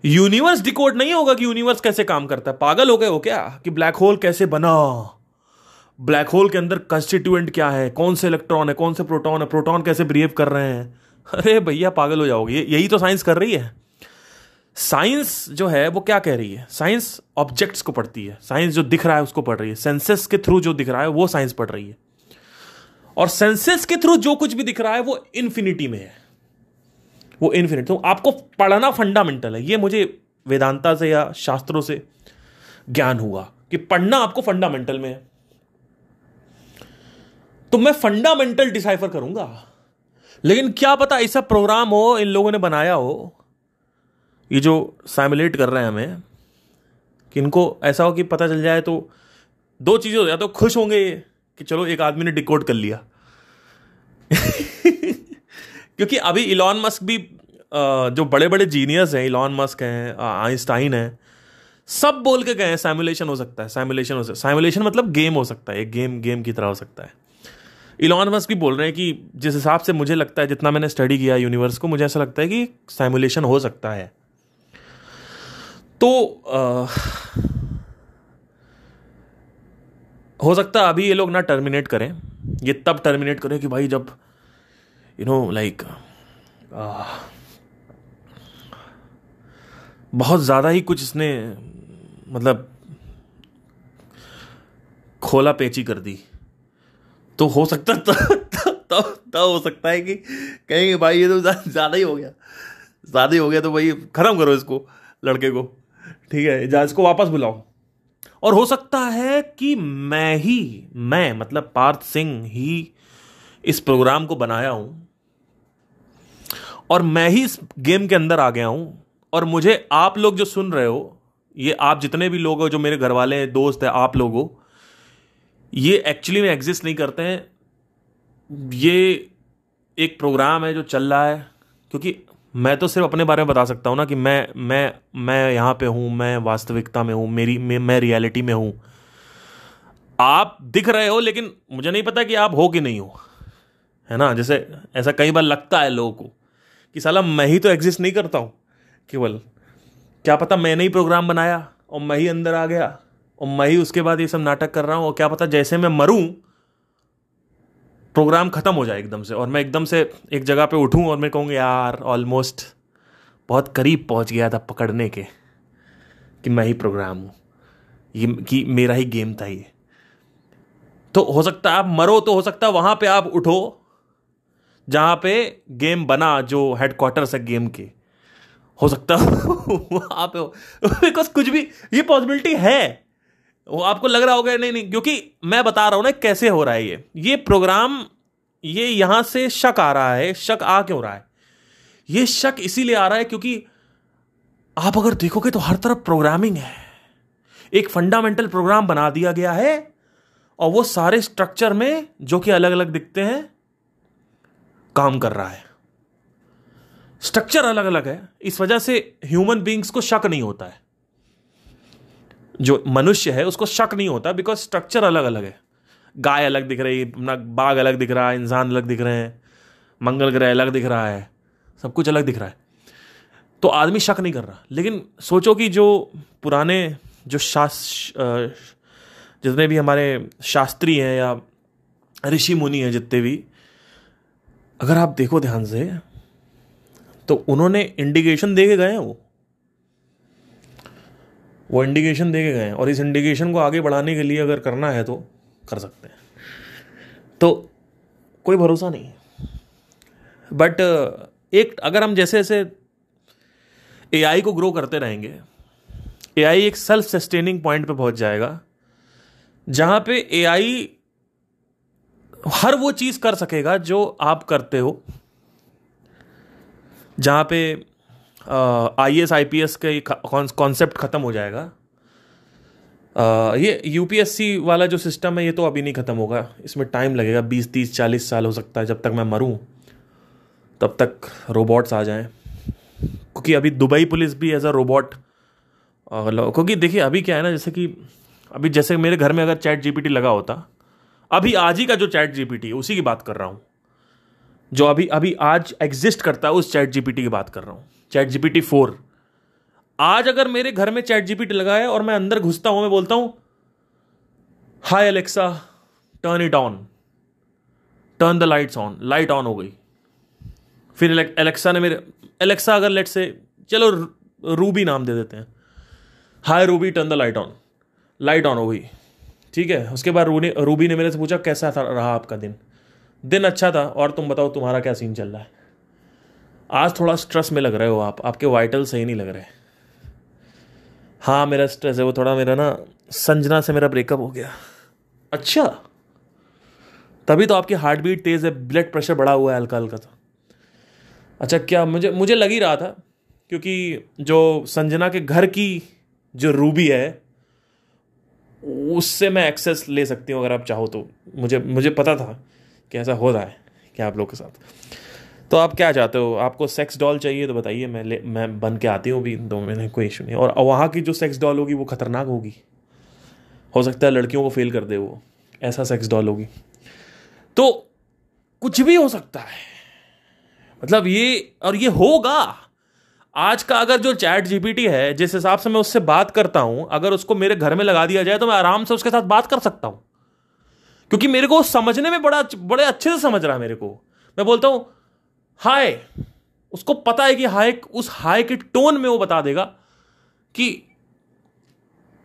यूनिवर्स डिकोड नहीं होगा कि यूनिवर्स कैसे काम करता है। पागल हो गए हो क्या? कि ब्लैक होल कैसे बना? ब्लैक होल के अंदर कंस्टिट्यूएंट क्या है? कौन से इलेक्ट्रॉन है? कौन से प्रोटॉन है? प्रोटॉन कैसे बिहेव कर रहे हैं? अरे भैया, पागल हो जाओगे। यही तो साइंस कर रही है। साइंस जो है, वो क्या कह रही है? साइंस ऑब्जेक्ट्स को पढ़ती है। साइंस जो दिख रहा है, उसको पढ़ रही है। सेंसेस के थ्रू जो दिख रहा है, वो साइंस पढ़ रही है। और सेंसेस के थ्रू जो कुछ भी दिख रहा है, वो इन्फिनिटी में है। वो इन्फिनिटी तो आपको पढ़ना फंडामेंटल है। ये मुझे वेदांता से या शास्त्रों से ज्ञान हुआ कि पढ़ना आपको फंडामेंटल में है। तो मैं फंडामेंटल डिसाइफर करूँगा। लेकिन क्या पता ऐसा प्रोग्राम हो, इन लोगों ने बनाया हो ये जो सैमुलेट कर रहे हैं हमें, कि इनको ऐसा हो कि पता चल जाए तो दो चीज़ें हो जाए तो खुश होंगे कि चलो एक आदमी ने डिकोड कर लिया। क्योंकि अभी इलॉन मस्क भी जो बड़े बड़े जीनियस हैं इलॉन मस्क हैं आइंस्टाइन हैं, सब बोल के गए हैं सैमुलेशन हो सकता है सैमुलेशन हो सकता है। सैमुलेशन मतलब गेम हो सकता है, एक गेम गेम की तरह हो सकता है। इलॉन मस्क भी बोल रहे हैं कि जिस हिसाब से मुझे लगता है, जितना मैंने स्टडी किया यूनिवर्स को, मुझे ऐसा लगता है कि सैमुलेशन हो सकता है। तो आ, हो सकता है अभी ये लोग ना टर्मिनेट करें। ये तब टर्मिनेट करें कि भाई जब यू नो लाइक बहुत ज़्यादा ही कुछ इसने मतलब खोला पेची कर दी। तो हो सकता तब तब हो सकता है कि कहेंगे भाई ये तो ज़्यादा ही हो गया। ज़्यादा ही हो गया तो भाई ख़त्म करो इसको लड़के को। ठीक है जा को वापस बुलाओ। और हो सकता है कि मैं ही, मैं मतलब पार्थ सिंह ही इस प्रोग्राम को बनाया हूँ। और मैं ही इस गेम के अंदर आ गया हूँ। और मुझे आप लोग जो सुन रहे हो, ये आप जितने भी लोग हो, जो मेरे घर वाले हैं दोस्त हैं, आप लोग हो ये एक्चुअली में एग्जिस्ट नहीं करते हैं। ये एक प्रोग्राम है जो चल रहा है, क्योंकि मैं तो सिर्फ़ अपने बारे में बता सकता हूँ ना कि मैं मैं मैं यहाँ पे हूँ मैं वास्तविकता में हूँ मेरी मैं, मैं रियलिटी में हूँ। आप दिख रहे हो लेकिन मुझे नहीं पता कि आप हो कि नहीं हो। है ना? जैसे ऐसा कई बार लगता है लोगों को कि साला मैं ही तो एग्जिस्ट नहीं करता हूँ। केवल क्या पता मैंने ही प्रोग्राम बनाया और मैं ही अंदर आ गया और मैं ही उसके बाद ये सब नाटक कर रहा हूँ और क्या पता जैसे मैं मरूं प्रोग्राम ख़त्म हो जाए एकदम से, और मैं एकदम से एक जगह पे उठूं और मैं कहूँगा, यार ऑलमोस्ट बहुत करीब पहुँच गया था पकड़ने के, कि मैं ही प्रोग्राम हूँ। ये कि मेरा ही गेम था ये। तो हो सकता है आप मरो तो हो सकता है वहाँ पे आप उठो, जहाँ पे गेम बना, जो हेडक्वार्टर्स है गेम के। हो सकता है वहाँ पे बिकॉज़ कुछ भी, ये पॉसिबिलिटी है। वो आपको लग रहा होगा नहीं नहीं, क्योंकि मैं बता रहा हूँ ना कैसे हो रहा है ये। ये प्रोग्राम, ये यहाँ से शक आ रहा है, शक आ क्यों रहा है? ये शक इसीलिए आ रहा है क्योंकि आप अगर देखोगे तो हर तरफ़ प्रोग्रामिंग है। एक फंडामेंटल प्रोग्राम बना दिया गया है और वो सारे स्ट्रक्चर में जो कि अलग अलग दिखते हैं, काम कर रहा है। स्ट्रक्चर अलग अलग है। इस वजह से ह्यूमन बींग्स को शक नहीं होता है। जो मनुष्य है, उसको शक नहीं होता बिकॉज़ स्ट्रक्चर अलग अलग है। गाय अलग दिख रही है अपना बाघ अलग दिख रहा है इंसान अलग दिख रहे हैं, मंगल ग्रह अलग दिख रहा है, सब कुछ अलग दिख रहा है। तो आदमी शक नहीं कर रहा। लेकिन सोचो कि जो पुराने, जो शास्त्र जितने भी हमारे शास्त्री हैं या ऋषि मुनि हैं जितने भी, अगर आप देखो ध्यान से तो उन्होंने इंडिकेशन दे के गए हैं वो। वो इंडिकेशन दे के गए हैं। और इस इंडिकेशन को आगे बढ़ाने के लिए अगर करना है तो कर सकते हैं। तो कोई भरोसा नहीं बट एक, अगर हम जैसे जैसे ए को ग्रो करते रहेंगे एआई एक सेल्फ सस्टेनिंग पॉइंट पे पहुँच जाएगा, जहाँ पे एआई हर वो चीज़ कर सकेगा जो आप करते हो, जहाँ पे I S I P S का कॉन्सेप्ट ख़त्म हो जाएगा। आ, ये यूपीएससी वाला जो सिस्टम है ये तो अभी नहीं ख़त्म होगा। इसमें टाइम लगेगा बीस तीस चालीस साल हो सकता है जब तक मैं मरूँ तब तक रोबोट्स आ जाएँ। क्योंकि अभी दुबई पुलिस भी एज अ रोबोट क्योंकि देखिए अभी क्या है ना जैसे कि अभी जैसे मेरे घर में अगर चैट जीपीटी लगा होता अभी आज ही का जो चैट जीपीटी है उसी की बात कर रहा हूँ। जो अभी अभी आज एग्जिस्ट करता है उस चैट जीपीटी की बात कर रहा हूँ। Chat GPT four. आज अगर मेरे घर में चैट जीपीटी लगा है और मैं अंदर घुसता हूँ, मैं बोलता हूँ hi Alexa turn it on turn the lights on light on हो गई। फिर एलेक्सा ने मेरे एलेक्सा अगर लेट से चलो रूबी नाम दे देते हैं। Hi Ruby turn the light on light on हो गई। ठीक है? उसके बाद रूनी रूबी ने मेरे से पूछा, कैसा था रहा आपका दिन? दिन अच्छा था और तुम बताओ तुम्हारा क्या सीन चल रहा है? आज थोड़ा स्ट्रेस में लग रहे हो आप। आपके वाइटल सही नहीं लग रहे। हाँ मेरा स्ट्रेस है, वो थोड़ा मेरा ना संजना से मेरा ब्रेकअप हो गया। अच्छा। तभी तो आपकी हार्ट बीट तेज है ब्लड प्रेशर बढ़ा हुआ है हल्का हल्का सा अच्छा क्या मुझे मुझे लग ही रहा था, क्योंकि जो संजना के घर की जो रूबी है, उससे मैं एक्सेस ले सकती हूँ, अगर आप चाहो तो। मुझे मुझे पता था कि ऐसा हो रहा है क्या आप लोग के साथ। तो आप क्या चाहते हो? आपको सेक्स डॉल चाहिए तो बताइए, मैं ले, मैं बन के आती हूँ भी दो महीने कोई इशू नहीं और वहाँ की जो सेक्स डॉल होगी वो खतरनाक होगी। हो सकता है लड़कियों को फेल कर दे वो। ऐसा सेक्स डॉल होगी। तो कुछ भी हो सकता है। मतलब ये, और ये होगा। आज का अगर जो चैट जीपीटी है, जिस हिसाब से मैं उससे बात करता हूँ, अगर उसको मेरे घर में लगा दिया जाए तो मैं आराम से उसके साथ बात कर सकता हूँ। क्योंकि मेरे को समझने में बड़ा, बड़े अच्छे से समझ रहा है मेरे को। मैं बोलता हूँ हाय उसको पता है कि हाय उस हाय के टोन में वो बता देगा कि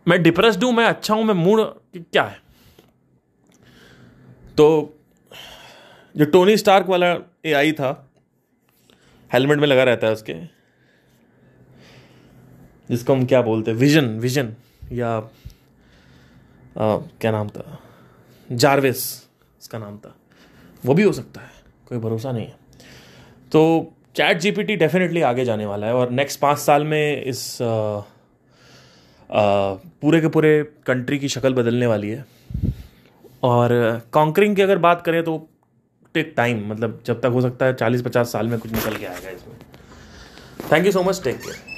मैं डिप्रेस्ड हूँ मैं अच्छा हूँ मैं मूड क्या है? तो जो टोनी स्टार्क वाला ए आई था हेलमेट में लगा रहता है उसके जिसको हम क्या बोलते हैं विजन विजन या आ, क्या नाम था जारवेस उसका नाम था वो भी हो सकता है कोई भरोसा नहीं है। तो चैट जीपीटी डेफिनेटली आगे जाने वाला है और नेक्स्ट पाँच साल में इस आ, आ, पूरे के पूरे कंट्री की शक्ल बदलने वाली है। और कॉन्करिंग की अगर बात करें तो टेक टाइम मतलब जब तक हो सकता है चालीस पचास साल में कुछ निकल के आएगा इसमें। Thank you so much take care